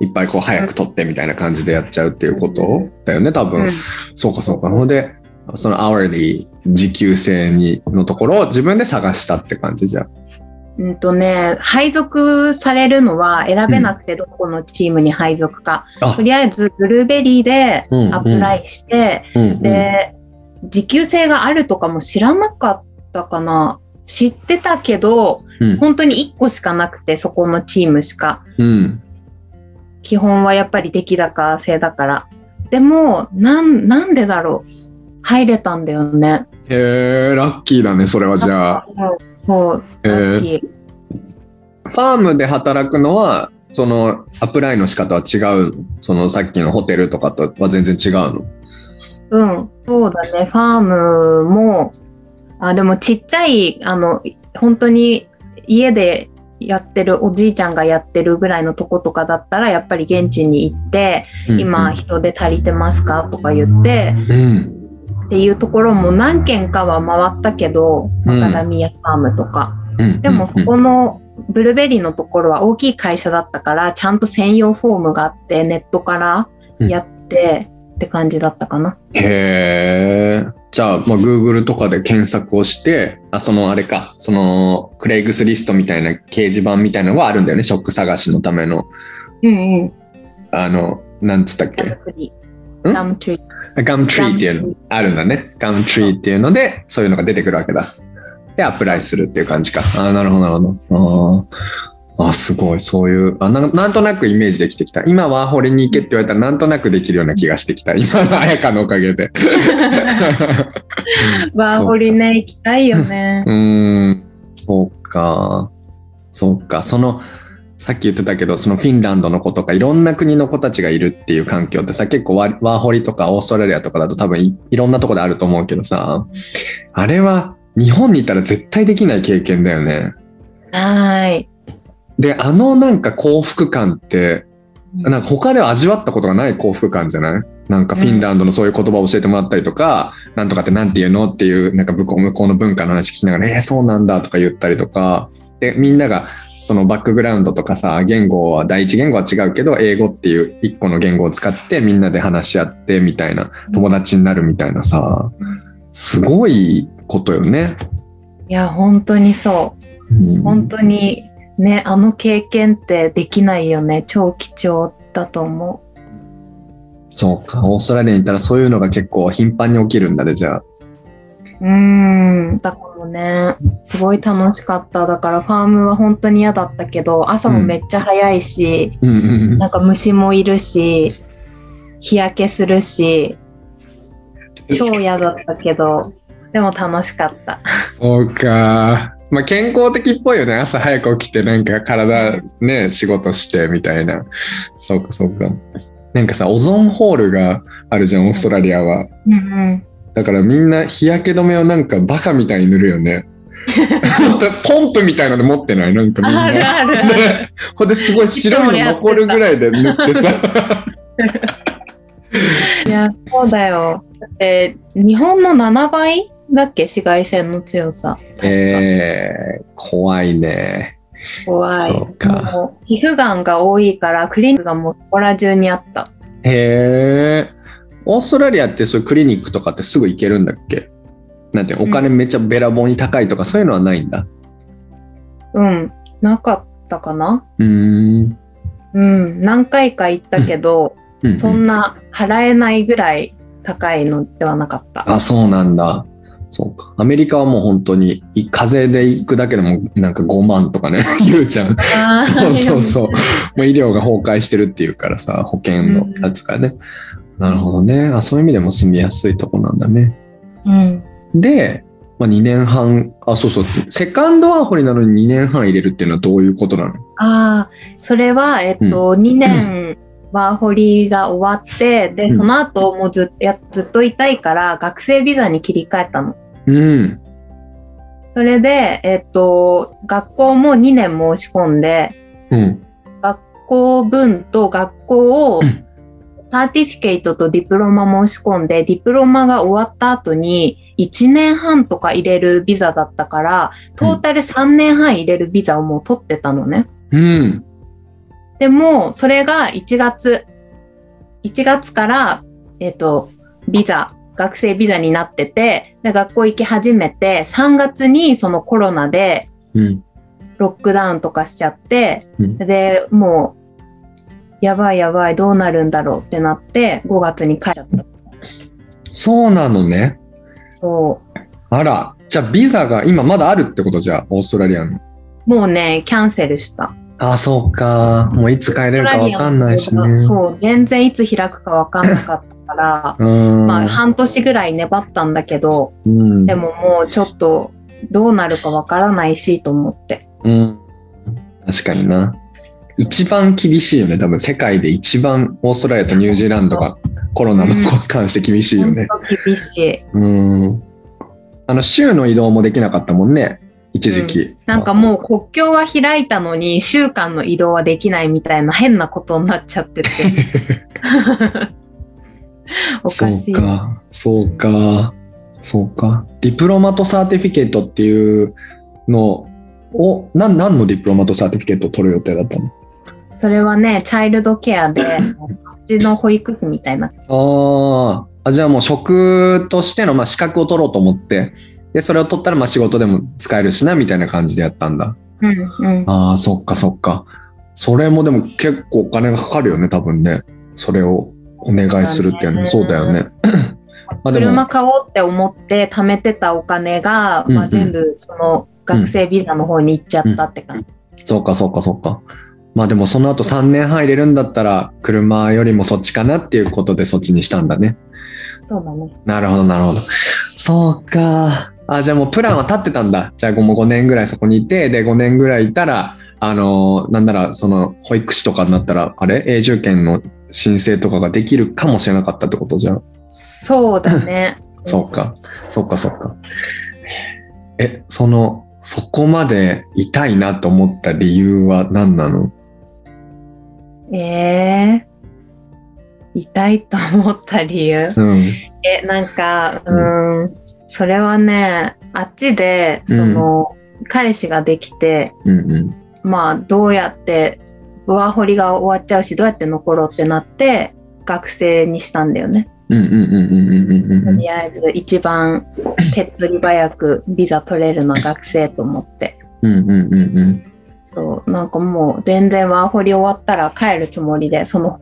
いっぱいこう早く取ってみたいな感じでやっちゃうっていうことだよね、多分。うんそうかそうか。ほんで、その hourly 時給制にのところを自分で探したって感じじゃん。うんとね、配属されるのは選べなくて、どこのチームに配属か。あとりあえず、ブルーベリーでうんアプライして、うんうん、で、時給制があるとかも知らなかったかな。知ってたけど、うん本当に1個しかなくて、そこのチームしか。うん。基本はやっぱり出来高制だから。でも、なん、なんでだろう。入れたんだよね。へえ、ラッキーだね、それはじゃあ。そう、へー。ファームで働くのは、そのアプライの仕方は違う？のそのさっきのホテルとかとは全然違うの？うん、そうだね。ファームも、あ、でもちっちゃい、あの、本当に家でやってる、おじいちゃんがやってるぐらいのとことかだったら、やっぱり現地に行って、今人手足りてますか？とか言って、うん。っていうところも何軒かは回ったけど、うんマカダミアファームとか。うん。でもそこのブルーベリーのところは大きい会社だったから、ちゃんと専用フォームがあって、ネットからやってって感じだったかな。へえ。じゃあ、まあ、Google とかで検索をして、あ、そのあれか、そのクレイグスリストみたいな掲示板みたいなのがあるんだよね、職探しのための。うんうん。あの、なんつったっガけムトリん？ー。ガムトリー。ガムトリーっていうのあるんだね。ガムトリーっていうので、そういうのが出てくるわけだ。で、アプライするっていう感じか。ああ、なるほど、なるほど。あーあ、すごい。そういうあな、なんとなくイメージできてきた。今ワーホリに行けって言われたらなんとなくできるような気がしてきた。今の彩香のおかげで。バーホリね、行きたいよね う。ーん、そうか。そうか。その、さっき言ってたけど、そのフィンランドの子とかいろんな国の子たちがいるっていう環境ってさ、結構ワワーホリとかオーストラリアとかだと多分いいろんなとこであると思うけどさ、あれは日本にいたら絶対できない経験だよね。はーい。で、あのなんか幸福感って、なんか他では味わったことがない幸福感じゃない？なんかフィンランドのそういう言葉を教えてもらったりとか、なんとかってなんて言うのっていう、なんか向こう向こうの文化の話聞きながら、えー、そうなんだとか言ったりとか、で、みんながそのバックグラウンドとかさ、言語は、第一言語は違うけど、英語っていう一個の言語を使ってみんなで話し合ってみたいな、友達になるみたいなさ、すごいことよね。いや、本当にそう。うん本当にね、あの経験ってできないよね。超貴重だと思そうか、オーストラリアにいたらそういうのが結構頻繁に起きるんだね、じゃあ。う。ん。だからね、すごい楽しかった。だからファームは本当に嫌だったけど、朝もめっちゃ早いし、うんうんなんか虫もいるし、日焼けするし、超嫌だったけど、でも楽しかった。そうか。まあ健康的っぽいよね。朝早く起きてなんか体ね、仕事してみたいな。そうかそうか。なんかさ、オゾンホールがあるじゃん、オーストラリアは。うんうん。だからみんな日焼け止めをなんかバカみたいに塗るよね。ポンプみたいので持ってない？なんかみんな。あるあるある。ね ほんで、すごい白いの残るぐらいで塗ってさ。いや、そうだよ。だって、日本の7倍だっけ？紫外線の強さ。えー、怖いね。怖い。そうか皮膚がんが多いから、クリニックがもうそこら中にあった。へえ。オーストラリアってそういうクリニックとかってすぐ行けるんだっけ？なんてお金めっちゃべらぼうに高いとかそういうのはないんだ？うん。なかったかな？うーん。うん。何回か行ったけど、うんうんそんな払えないぐらい高いのではなかった。あ、そうなんだ。そうか。アメリカはもう本当に、い風邪で行くだけでもなんか5万とかね、言うじゃん。そうそうそう。もう医療が崩壊してるっていうからさ、保険のやつがね。なるほどね。あ、そういう意味でも住みやすいとこなんだね。うん。で、まあ、2年半、あ、そうそう。セカンドワーホリなのに2年半入れるっていうのはどういうことなの？ああ、それは、えっと、2年ワーホリが終わって、で、うんその後もうずっやずっといたいから、学生ビザに切り替えたの。うん。それで、えっと、学校も2年申し込んで、うん。学校分と学校をサーティフィケイトとディプロマ申し込んで、ディプロマが終わった後に1年半とか入れるビザだったから、トータル3年半入れるビザをもう取ってたのね。うん。でも、それが1月、1月から、えっ、と、ビザ、学生ビザになってて、で学校行き始めて、3月にそのコロナでうん。ロックダウンとかしちゃって、うんで、もう、やばいやばい、どうなるんだろうってなって、5月に帰っちゃった。そうなのね。そう。あら。じゃあ、ビザが今まだあるってことじゃあ、オーストラリアの。もうね、キャンセルした。あ、そうか。もういつ帰れるかわかんないしね。そう、全然いつ開くかわかんなかったから、うん。まあ半年ぐらい粘ったんだけど、うん。でももうちょっとどうなるかわからないしと思って。うん。確かにな。一番厳しいよね。多分世界で一番オーストラリアとニュージーランドがコロナに関して厳しいよね。厳しい。うん。あの、州の移動もできなかったもんね。一時期。なんかもう国境は開いたのに州間の移動はできないみたいな変なことになっちゃってて。おかしい。そうか。そうか。そうか。 diploma と certificate っていうのを、何の diploma と certificate を取る予定だったの？それはね、チャイルドケアで、こっちの保育士みたいな。あーあ。じゃあもう職としてのまあ資格を取ろうと思って、で、それを取ったらまあ仕事でも使えるしな、みたいな感じでやったんだ。うんうん。ああ、そっかそっか。それもでも結構お金がかかるよね、多分ね。それをお願いするっていうのもそうだよね。まあでも、車買おうって思って貯めてたお金が、まあ、うんうん全部その学生ビザの方に行っちゃったって感じ。そうかそうかそうか。まあでもその後3年半入れるんだったら、車よりもそっちかなっていうことでそっちにしたんだね。そうだね。なるほどなるほど。そうか。あ、じゃあもうプランは立ってたんだ。じゃあもう5年ぐらいそこにいて、で5年ぐらいいたら、あのーなんならその保育士とかになったら、あれ？永住権の申請とかができるかもしれなかったってことじゃん。そうだね。そうか。そうかそうか。え、その、そこまで痛いなと思った理由は何なの？ええ痛いと思った理由？うん。え、なんか、うん、それはね、あっちで、その、彼氏ができて、うんうん。まあ、どうやって、ワーホリが終わっちゃうし、どうやって残ろうってなって、学生にしたんだよね。うんうんうんうんうんうんうんとりあえず、一番手っ取り早くビザ取れるのは学生と思って。うんうんうんうんそうなんかもう全然ワーホリ終わったら帰るつもりで、その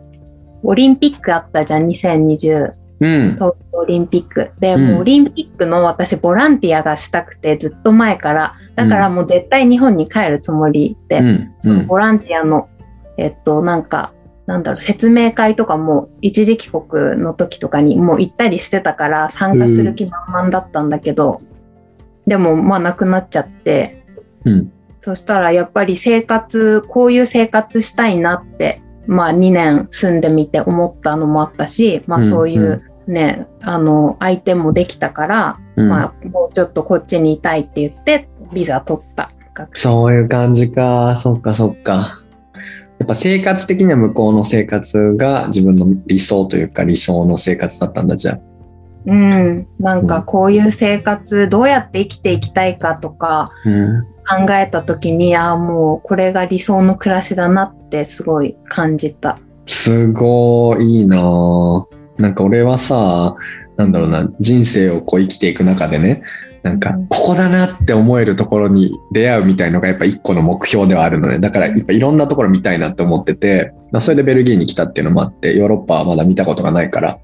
オリンピックあったじゃん、2020うん。東京オリンピック。で、うん。もうオリンピックの私ボランティアがしたくてずっと前から、だからもう絶対日本に帰るつもりで、うん。そのボランティアの、えっと、なんか、なんだろう、説明会とかも一時帰国の時とかにもう行ったりしてたから参加する気満々だったんだけど、でもまあなくなっちゃって、うんそしたらやっぱり生活、こういう生活したいなって、まあ2年住んでみて思ったのもあったし、まあそういうね、あの、相手もできたから、うんまあもうちょっとこっちにいたいって言って、ビザ取った。そういう感じか。そっかそっか。やっぱ生活的には向こうの生活が自分の理想というか理想の生活だったんだじゃあ。うん、なんかこういう生活どうやって生きていきたいかとかうん。考えた時にああもうこれが理想の暮らしだなってすごい感じた。すごいいいなぁなんか俺はさ、なんだろうな、人生をこう生きていく中でね、なんかうんここだなって思えるところに出会うみたいのがやっぱ一個の目標ではあるのね。だからやっぱいろんなところ見たいなって思ってて、まあそれでベルギーに来たっていうのもあって、ヨーロッパはまだ見たことがないから、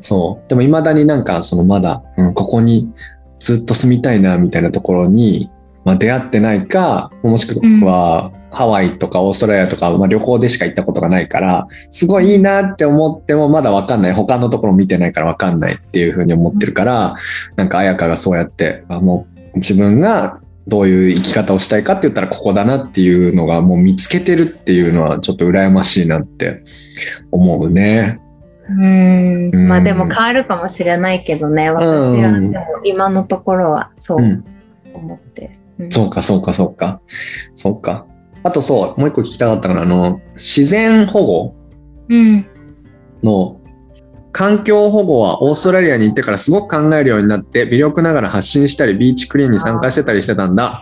そう。でも未だになんかそのまだ、うん、ここにずっと住みたいなみたいなところに、まあ、出会ってないか、もしくはハワイとかオーストラリアとか、まあ、旅行でしか行ったことがないから、すごいいいなって思ってもまだわかんない。他のところ見てないからわかんないっていうふうに思ってるから、なんか彩香がそうやって、あもう自分がどういう生き方をしたいかって言ったらここだなっていうのがもう見つけてるっていうのはちょっと羨ましいなって思うね。うんうんまあでも変わるかもしれないけどね私はうんでも今のところはそう、うん。思って。うんそうか、そうか、そうか。そうか。あとそう、もう一個聞きたかったのは、あの、自然保護うん。の環境保護はオーストラリアに行ってからすごく考えるようになって微力ながら発信したりビーチクリーンに参加してたりしてたんだ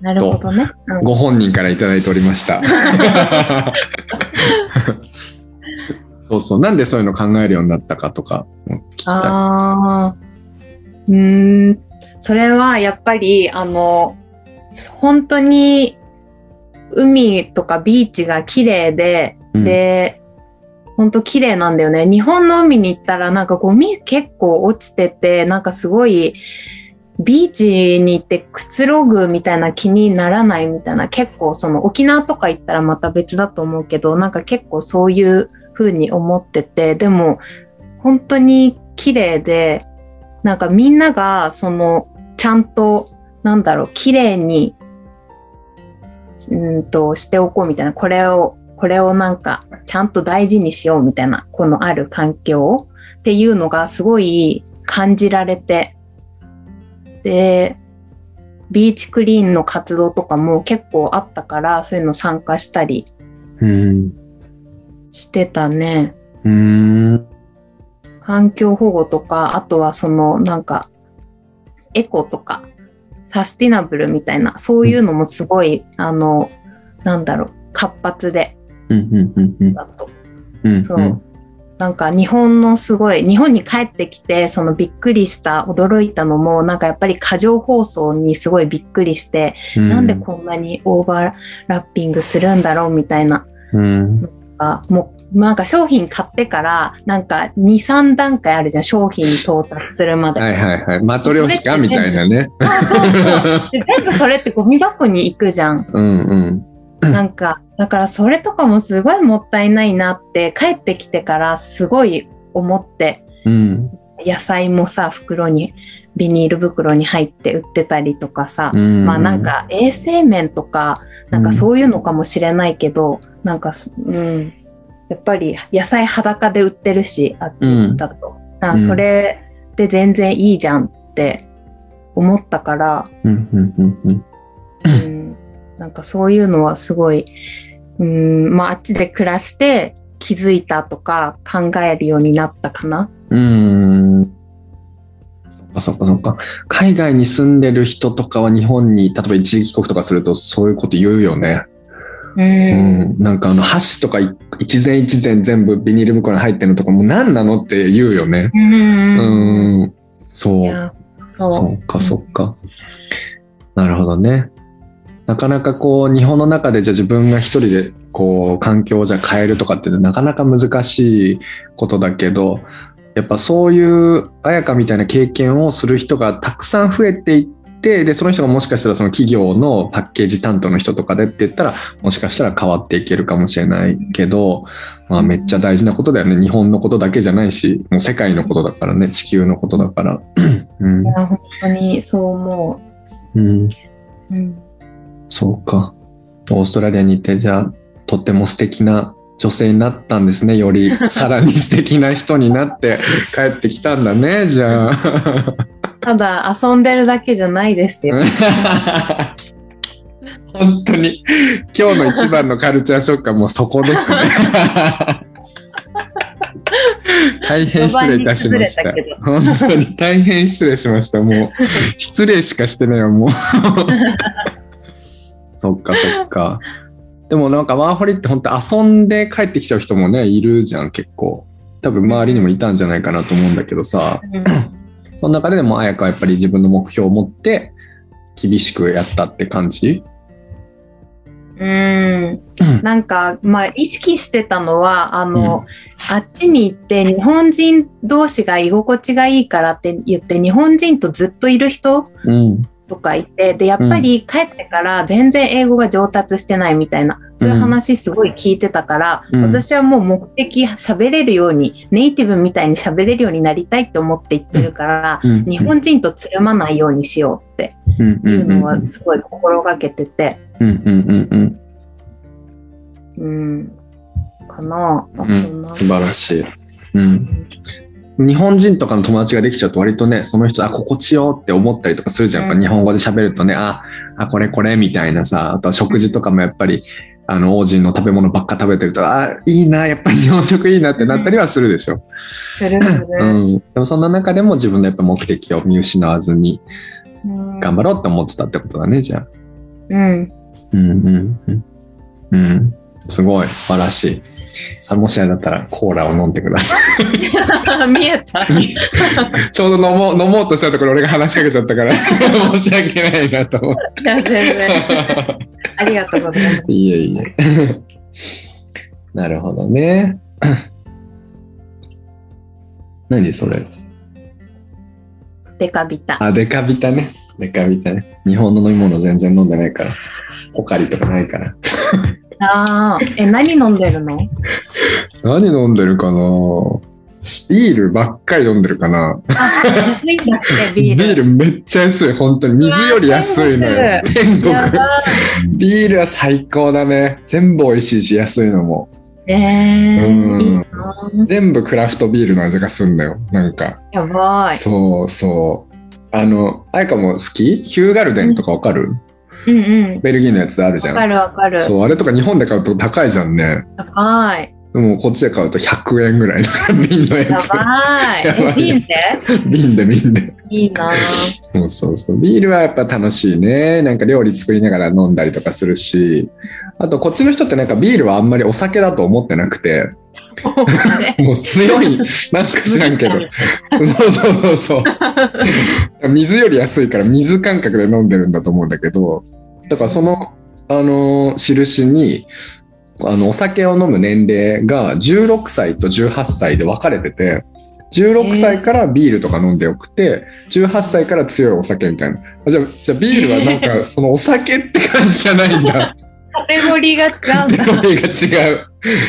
なるほどね。うんご本人からいただいておりました そうそうなんでそういうの考えるようになったかとかも聞きたああ。うーん。それはやっぱり、あの、本当に海とかビーチが綺麗で、い、うんで、本当綺麗なんだよね。日本の海に行ったらなんかゴミ結構落ちてて、なんかすごい、ビーチに行ってくつろぐみたいな気にならないみたいな、結構その沖縄とか行ったらまた別だと思うけど、なんか結構そういう風に思ってて、でも本当に綺麗で、なんかみんながそのちゃんとなんだろう、綺麗にうんとしておこうみたいな、これを、これをなんかちゃんと大事にしようみたいな、このある環境っていうのがすごい感じられて、で、ビーチクリーンの活動とかも結構あったから、そういうの参加したりうんしてたね。うーん環境保護とか、あとはそのなんかエコとかサスティナブルみたいな、そういうのもすごい、あの、なんだろう、活発でうんうんうんうんだと。うんそう。なんか日本のすごい、日本に帰ってきて、そのびっくりした、驚いたのも、なんかやっぱり過剰放送にすごいびっくりして、うんなんでこんなにオーバーラッピングするんだろうみたいな。うんあもうなんか商品買ってからなんか23段階あるじゃん。商品に到達するまで。はいはいはい。マトリョーシカみたいなね。全部それってゴミ箱に行くじゃん。うんうん。なんかだからそれとかもすごいもったいないなって帰ってきてからすごい思ってうん。野菜もさ袋にビニール袋に入って売ってたりとかさ、うん。まあなんか衛生面とかなんかそういうのかもしれないけど、なんかそうんやっぱり野菜裸で売ってるしあっちだと、あうんそれで全然いいじゃんって思ったから、うんなんかそういうのはすごい、うんまあ、あっちで暮らして気づいたとか考えるようになったかな。うーん。そっかそっかそっか。海外に住んでる人とかは日本に、例えば一時帰国とかするとそういうこと言うよね。うんうん。なんかあの箸とかい一膳一膳全部ビニール袋に入ってるのとかもう何なのって言うよね。ううんう。いやそうそうかそうか。なるほどね。なかなかこう日本の中でじゃあ自分が一人でこう環境をじゃあ変えるとかってなかなか難しいことだけどやっぱそういう彩香みたいな経験をする人がたくさん増えていってでその人がもしかしたらその企業のパッケージ担当の人とかでって言ったらもしかしたら変わっていけるかもしれないけど、まあ、めっちゃ大事なことだよね日本のことだけじゃないしもう世界のことだからね地球のことだから。うんいや本当にそう思うんう。うんそうか。オーストラリアにいて、じゃあ、とっても素敵な女性になったんですね。より、さらに素敵な人になって帰ってきたんだね、じゃあ。ただ遊んでるだけじゃないですよ。本当に、今日の一番のカルチャーショックはもうそこですね。大変失礼いたしました。本当に大変失礼しました。もう、失礼しかしてないよ、もう。そっかそっか。でもなんかワーホリって本当遊んで帰ってきちゃう人もね、いるじゃん、結構。多分周りにもいたんじゃないかなと思うんだけどさ、その中ででも綾香はやっぱり自分の目標を持って厳しくやったって感じ？うん。なんか、まあ、意識してたのは、あの、あっちに行って日本人同士が居心地がいいからって言って、日本人とずっといる人うん。とかいて、で、やっぱり帰ってから全然英語が上達してないみたいな、そういう話すごい聞いてたから、うん。私はもう目的喋れるように、ネイティブみたいに喋れるようになりたいって思って言ってるから、うん。日本人とつるまないようにしようっていうのはすごい心がけてて、うん。うん。うん。うん。うん、かな。あ、うん。素晴らしい。うん。日本人とかの友達ができちゃうと割とねその人あ心地よって思ったりとかするじゃん、やっぱうん日本語で喋るとねああこれこれみたいなさあとは食事とかもやっぱり あの王子の食べ物ばっか食べてるとあいいなやっぱり日本食いいなってなったりはするでしょ、するする。うん、でもそんな中でも自分のやっぱ目的を見失わずにうん頑張ろうって思ってたってことだねじゃあ。うん。うんうんうん。うん。すごい素晴らしい。あもしあれだったらコーラを飲んでくださ 見えた。い。ちょうど飲もう飲もうとしたところ俺が話しかけちゃったから 申し訳ないなと思っいや全然。て。ありがとうございます。いえいえ。なるほどね。何それ？デカビタ。あ、デカビタね。デカビタね。日本の飲み物全然飲んでないから。ポカリとかないから。ああ。え、何飲んでるの？何飲んでるかな？ビールばっかり飲んでるかな？あ、安いんだって、ビール。めっちゃ安い。本当に。水より安いのよ。天国。ビールは最高だね。全部美味しいし、安いのも。いえー、うん全部クラフトビールの味がすんだよ。なんか。やばい。そうそう。あの、あやかも好き？ヒューガルデンとかわかる、うんうん。ベルギーのやつあるじゃわかん。るわかる。そう、あれとか日本で買うと高いじゃんね。高い。でもこっちで買うと100円ぐらいの瓶のややつ。やばいえ、瓶で？瓶で瓶で。いいなそうそうそう。ビールはやっぱ楽しいね。なんか料理作りながら飲んだりとかするし、あとこっちの人ってなんかビールはあんまりお酒だと思ってなくて、もう強い、なんか知らんけど。そうそうそうそう。水より安いから水感覚で飲んでるんだと思うんだけど、だからその、あの、印に、あの、お酒を飲む年齢が16歳と18歳で分かれてて、16歳からビールとか飲んでよくて、18歳から強いお酒みたいな。あじゃあ、じゃあビールはなんかそのお酒って感じじゃないんだ。カテゴリーが違う。カテゴリーが違う。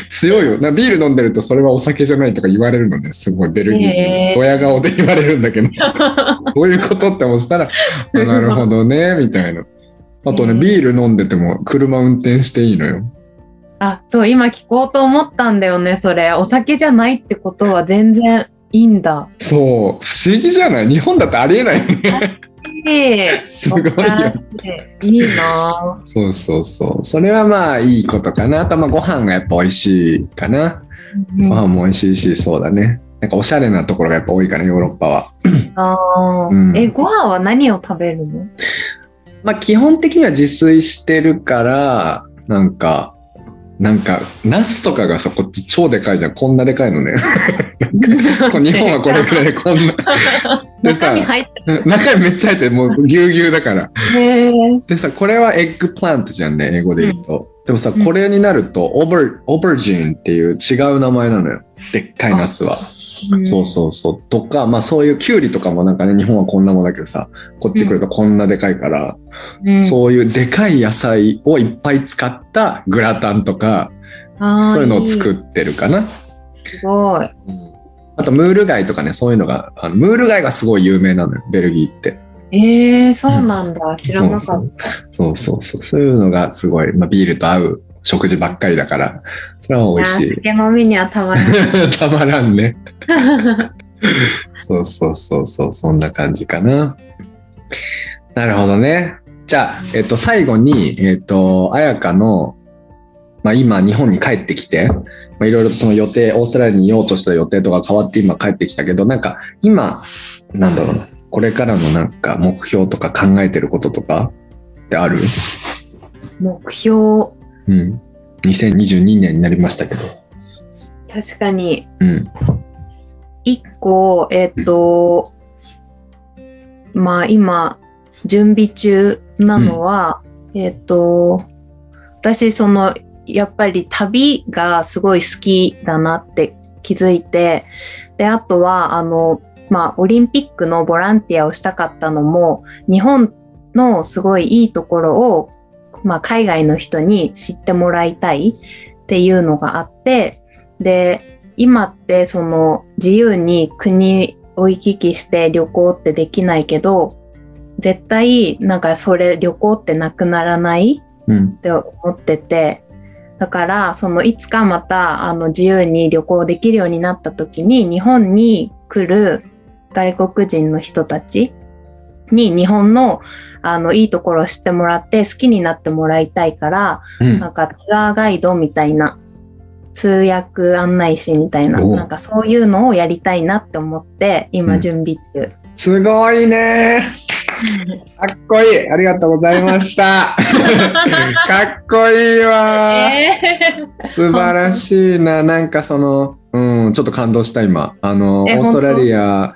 強いよ。なビール飲んでるとそれはお酒じゃないとか言われるのね。すごいベルギー人ドヤ顔で言われるんだけど、どういうことって思ってたら、あなるほどね、みたいな。あとね、へービール飲んでても車運転していいのよ。あ、そう、今聞こうと思ったんだよね、それ。お酒じゃないってことは全然いいんだ。そう、不思議じゃない？日本だってありえないよね。ええ すごいよ。いいなそうそうそう。それはまあいいことかな。あとまあご飯がやっぱ美味しいかな。うんご飯も美味しいし、そうだね。なんかおしゃれなところがやっぱ多いかな、ヨーロッパは。あーうんえ、ご飯は何を食べるの？まあ基本的には自炊してるから、なんか、なんか、ナスとかがさ、こっち超でかいじゃん。こんなでかいのね。日本はこれぐらいこんな。でさ中身入って中身めっちゃ入ってるもうぎゅうぎゅうだから。でさ、これは eggplant じゃんね、英語で言うと。でもさ、うんこれになると、オーバー、オーバージンっていう違う名前なのよ。でっかいナスは。そうそうそう。とか、まあそういうキュウリとかもなんかね、日本はこんなもんだけどさ、こっち来るとこんなでかいから、うん。そういうでかい野菜をいっぱい使ったグラタンとか、そういうのを作いってるかな。いすごい。あと、ムール貝とかね、そういうのが、あのムール貝がすごい有名なのよ、ベルギーって。えー、そうなんだ。知らなかった。そうそうそうそう。そういうのがすごい、まあ、ビールと合う食事ばっかりだから、それは美味しあー酒飲みにはたまらない。い。たまらんね。そうそうそうそう、そんな感じかな。なるほどね。じゃあ、えっと、最後に、えっと、彩香の、まあ、今、日本に帰ってきて、まあ、いろいろとその予定、オーストラリアにいようとした予定とか変わって今帰ってきたけど、なんか、今、なんだろうな、これからのなんか目標とか考えてることとかってある？目標、うん。2022年になりましたけど。確かに。うん。一個、えっ、と、まあ今、準備中なのは、えっ、と、私、その、やっぱり旅がすごい好きだなって気づいて、で、あとは、あの、まあ、オリンピックのボランティアをしたかったのも、日本のすごいいいところを、まあ、海外の人に知ってもらいたいっていうのがあって、で、今ってその自由に国を行き来して旅行ってできないけど絶対なんかそれ旅行ってなくならないうんっ。て思っててだからそのいつかまたあの自由に旅行できるようになった時に日本に来る外国人の人たちに日本のあのいいところを知ってもらって好きになってもらいたいから、うん。なんかツアーガイドみたいな通訳案内士みたいなお。なんかそういうのをやりたいなって思ってうん。今準備中。すごいね。かっこいい。ありがとうございました。かっこいいわ。素晴らしいな。なんかそのうんちょっと感動した今。あのオえーストラリア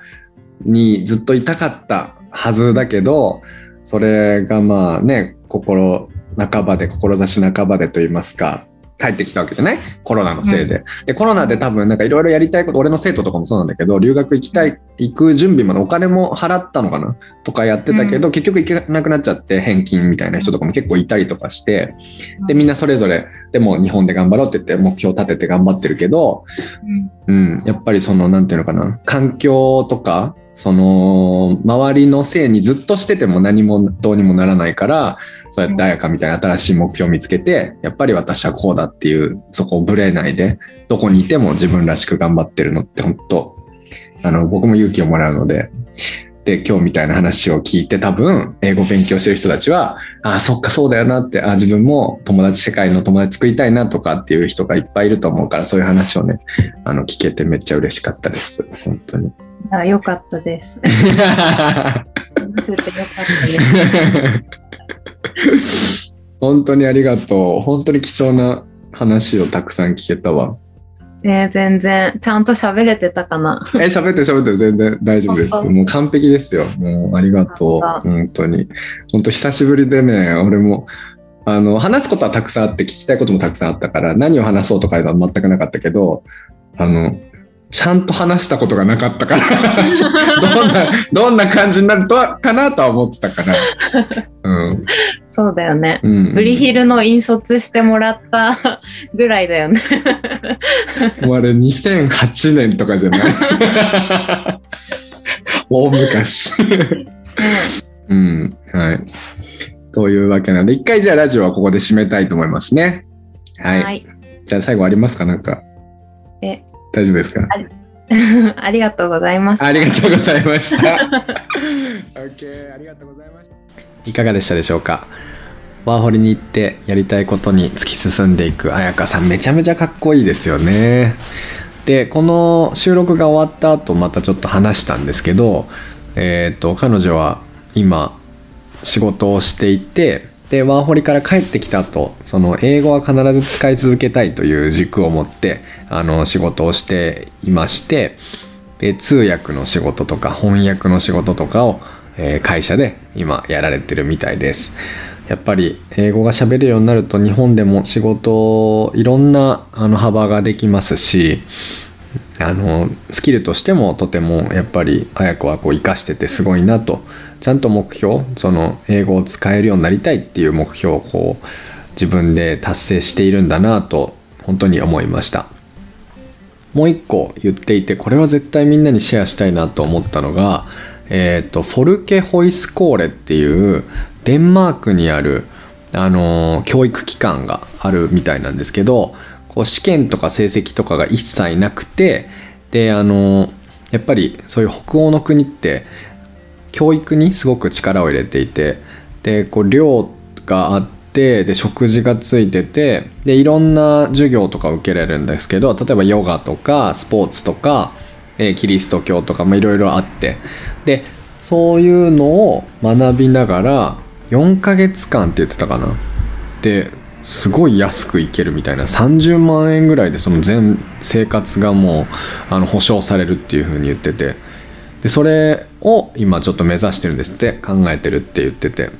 にずっといたかったはずだけどそれがまあね心半ばで志半ばでと言いますか帰ってきたわけじゃない？コロナのせいで。でコロナで多分なんかいろいろやりたいこと俺の生徒とかもそうなんだけど留学行きたい行く準備までお金も払ったのかな？とかやってたけど、結局行けなくなっちゃって返金みたいな人とかも結構いたりとかしてでみんなそれぞれでも日本で頑張ろうって言って目標立てて頑張ってるけど、うん、やっぱりそのなんていうのかな？環境とかその周りのせいにずっとしてても何もどうにもならないからそうやって彩香みたいな新しい目標を見つけてやっぱり私はこうだっていうそこをぶれないでどこにいても自分らしく頑張ってるのって本当あの僕も勇気をもらうので。で今日みたいな話を聞いて多分英語勉強してる人たちはああそっかそうだよなってあ自分も友達世界の友達作りたいなとかっていう人がいっぱいいると思うからそういう話をねあの聞けてめっちゃ嬉しかったです本当にあよかったです。話せてよかったです。本当にありがとう本当に貴重な話をたくさん聞けたわね全然。ちゃんと喋れてたかな。え喋ってる喋ってる。全然大丈夫です。もう完璧ですよ。もうありがとう。本当本当に。本当久しぶりでね俺もあの話すことはたくさんあって聞きたいこともたくさんあったから何を話そうとかいうのは全くなかったけどあのちゃんと話したことがなかったから。どんなどんな感じになるとはかなとは思ってたから。うん、そうだよね。うん、ブリヒルの引率してもらった ぐらいだよね。もうあれ2008年とかじゃない？大昔。うん。はい。というわけなので一回じゃあラジオはここで締めたいと思いますね。はい、はい。じゃあ最後ありますか？なんか。え大丈夫ですか？ありがとうございました。ありがとうございました。OK、ありがとうございました。いかがでしたでしょうか？ワーホリに行ってやりたいことに突き進んでいく彩香さんめちゃめちゃかっこいいですよね。でこの収録が終わった後またちょっと話したんですけど、えー、と彼女は今仕事をしていてでワーホリから帰ってきた後その英語は必ず使い続けたいという軸を持ってあの仕事をしていましてで通訳の仕事とか翻訳の仕事とかを、え会社で今やられてるみたいです。やっぱり英語が喋れるようになると日本でも仕事いろんなあの幅ができますしあのスキルとしてもとてもやっぱり綾子はこう生かしててすごいなとちゃんと目標その英語を使えるようになりたいっていう目標をこう自分で達成しているんだなと本当に思いました。もう一個言っていてこれは絶対みんなにシェアしたいなと思ったのが、えー、とフォルケホイスコーレっていうデンマークにある、あのー教育機関があるみたいなんですけどこう試験とか成績とかが一切なくてであのーやっぱりそういう北欧の国って教育にすごく力を入れていてでこう寮があってで食事がついててでいろんな授業とか受けれるんですけど例えばヨガとかスポーツとか、えキリスト教とかもいろいろあって。でそういうのを学びながら4ヶ月間って言ってたかな。ですごい安く行けるみたいな。30万円ぐらいでその全生活がもうあの保証されるっていう風に言ってて。でそれを今ちょっと目指してるんですって考えてるって言ってて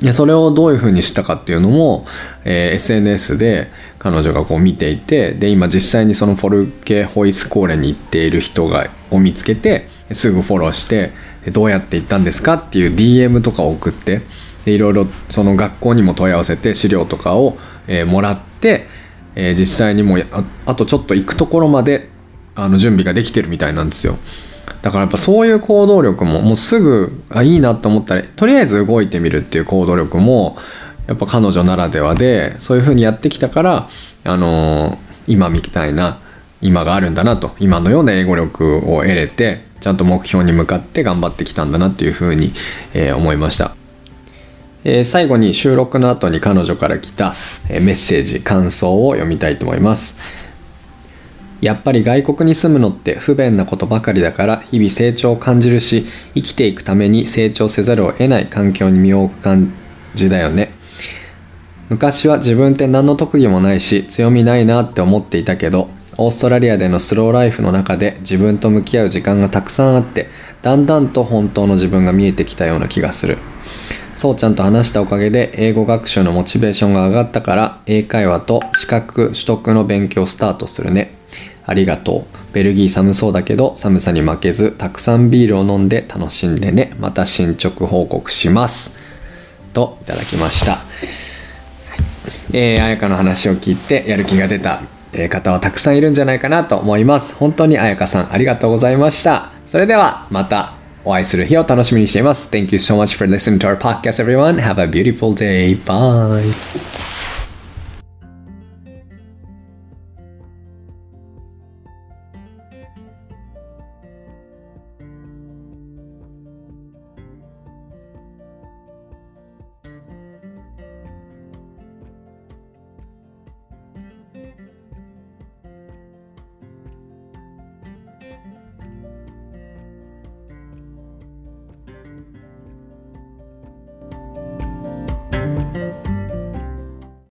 でそれをどういう風にしたかっていうのも、えー SNS で彼女がこう見ていてで今実際にそのフォルケホイスコーレに行っている人がを見つけてすぐフォローしてどうやって行ったんですかっていう DM とかを送ってでいろいろその学校にも問い合わせて資料とかを、えーもらって、えー実際にもうああとちょっと行くところまであの準備ができてるみたいなんですよ。だからやっぱそういう行動力ももうすぐあいいなと思ったらとりあえず動いてみるっていう行動力もやっぱ彼女ならではでそういうふうにやってきたからあの今みたいな今があるんだなと今のような英語力を得れてちゃんと目標に向かって頑張ってきたんだなっていうふうに、えー思いました。えー最後に収録の後に彼女から来た、えーメッセージ感想を読みたいと思いますやっぱり外国に住むのって不便なことばかりだから日々成長を感じるし生きていくために成長せざるを得ない環境に身を置く感じだよね。昔は自分って何の特技もないし強みないなって思っていたけどオーストラリアでのスローライフの中で自分と向き合う時間がたくさんあってだんだんと本当の自分が見えてきたような気がする。そうちゃんと話したおかげで英語学習のモチベーションが上がったから英会話と資格取得の勉強をスタートするね。ありがとうベルギー寒そうだけど寒さに負けずたくさんビールを飲んで楽しんでねまた進捗報告しますといただきましたえー、彩香の話を聞いてやる気が出た、方はたくさんいるんじゃないかなと思います。本当に彩香さんありがとうございました。それではまたお会いする日を楽しみにしています。Thank you so much for listening to our podcast, everyone. Have a beautiful day. Bye.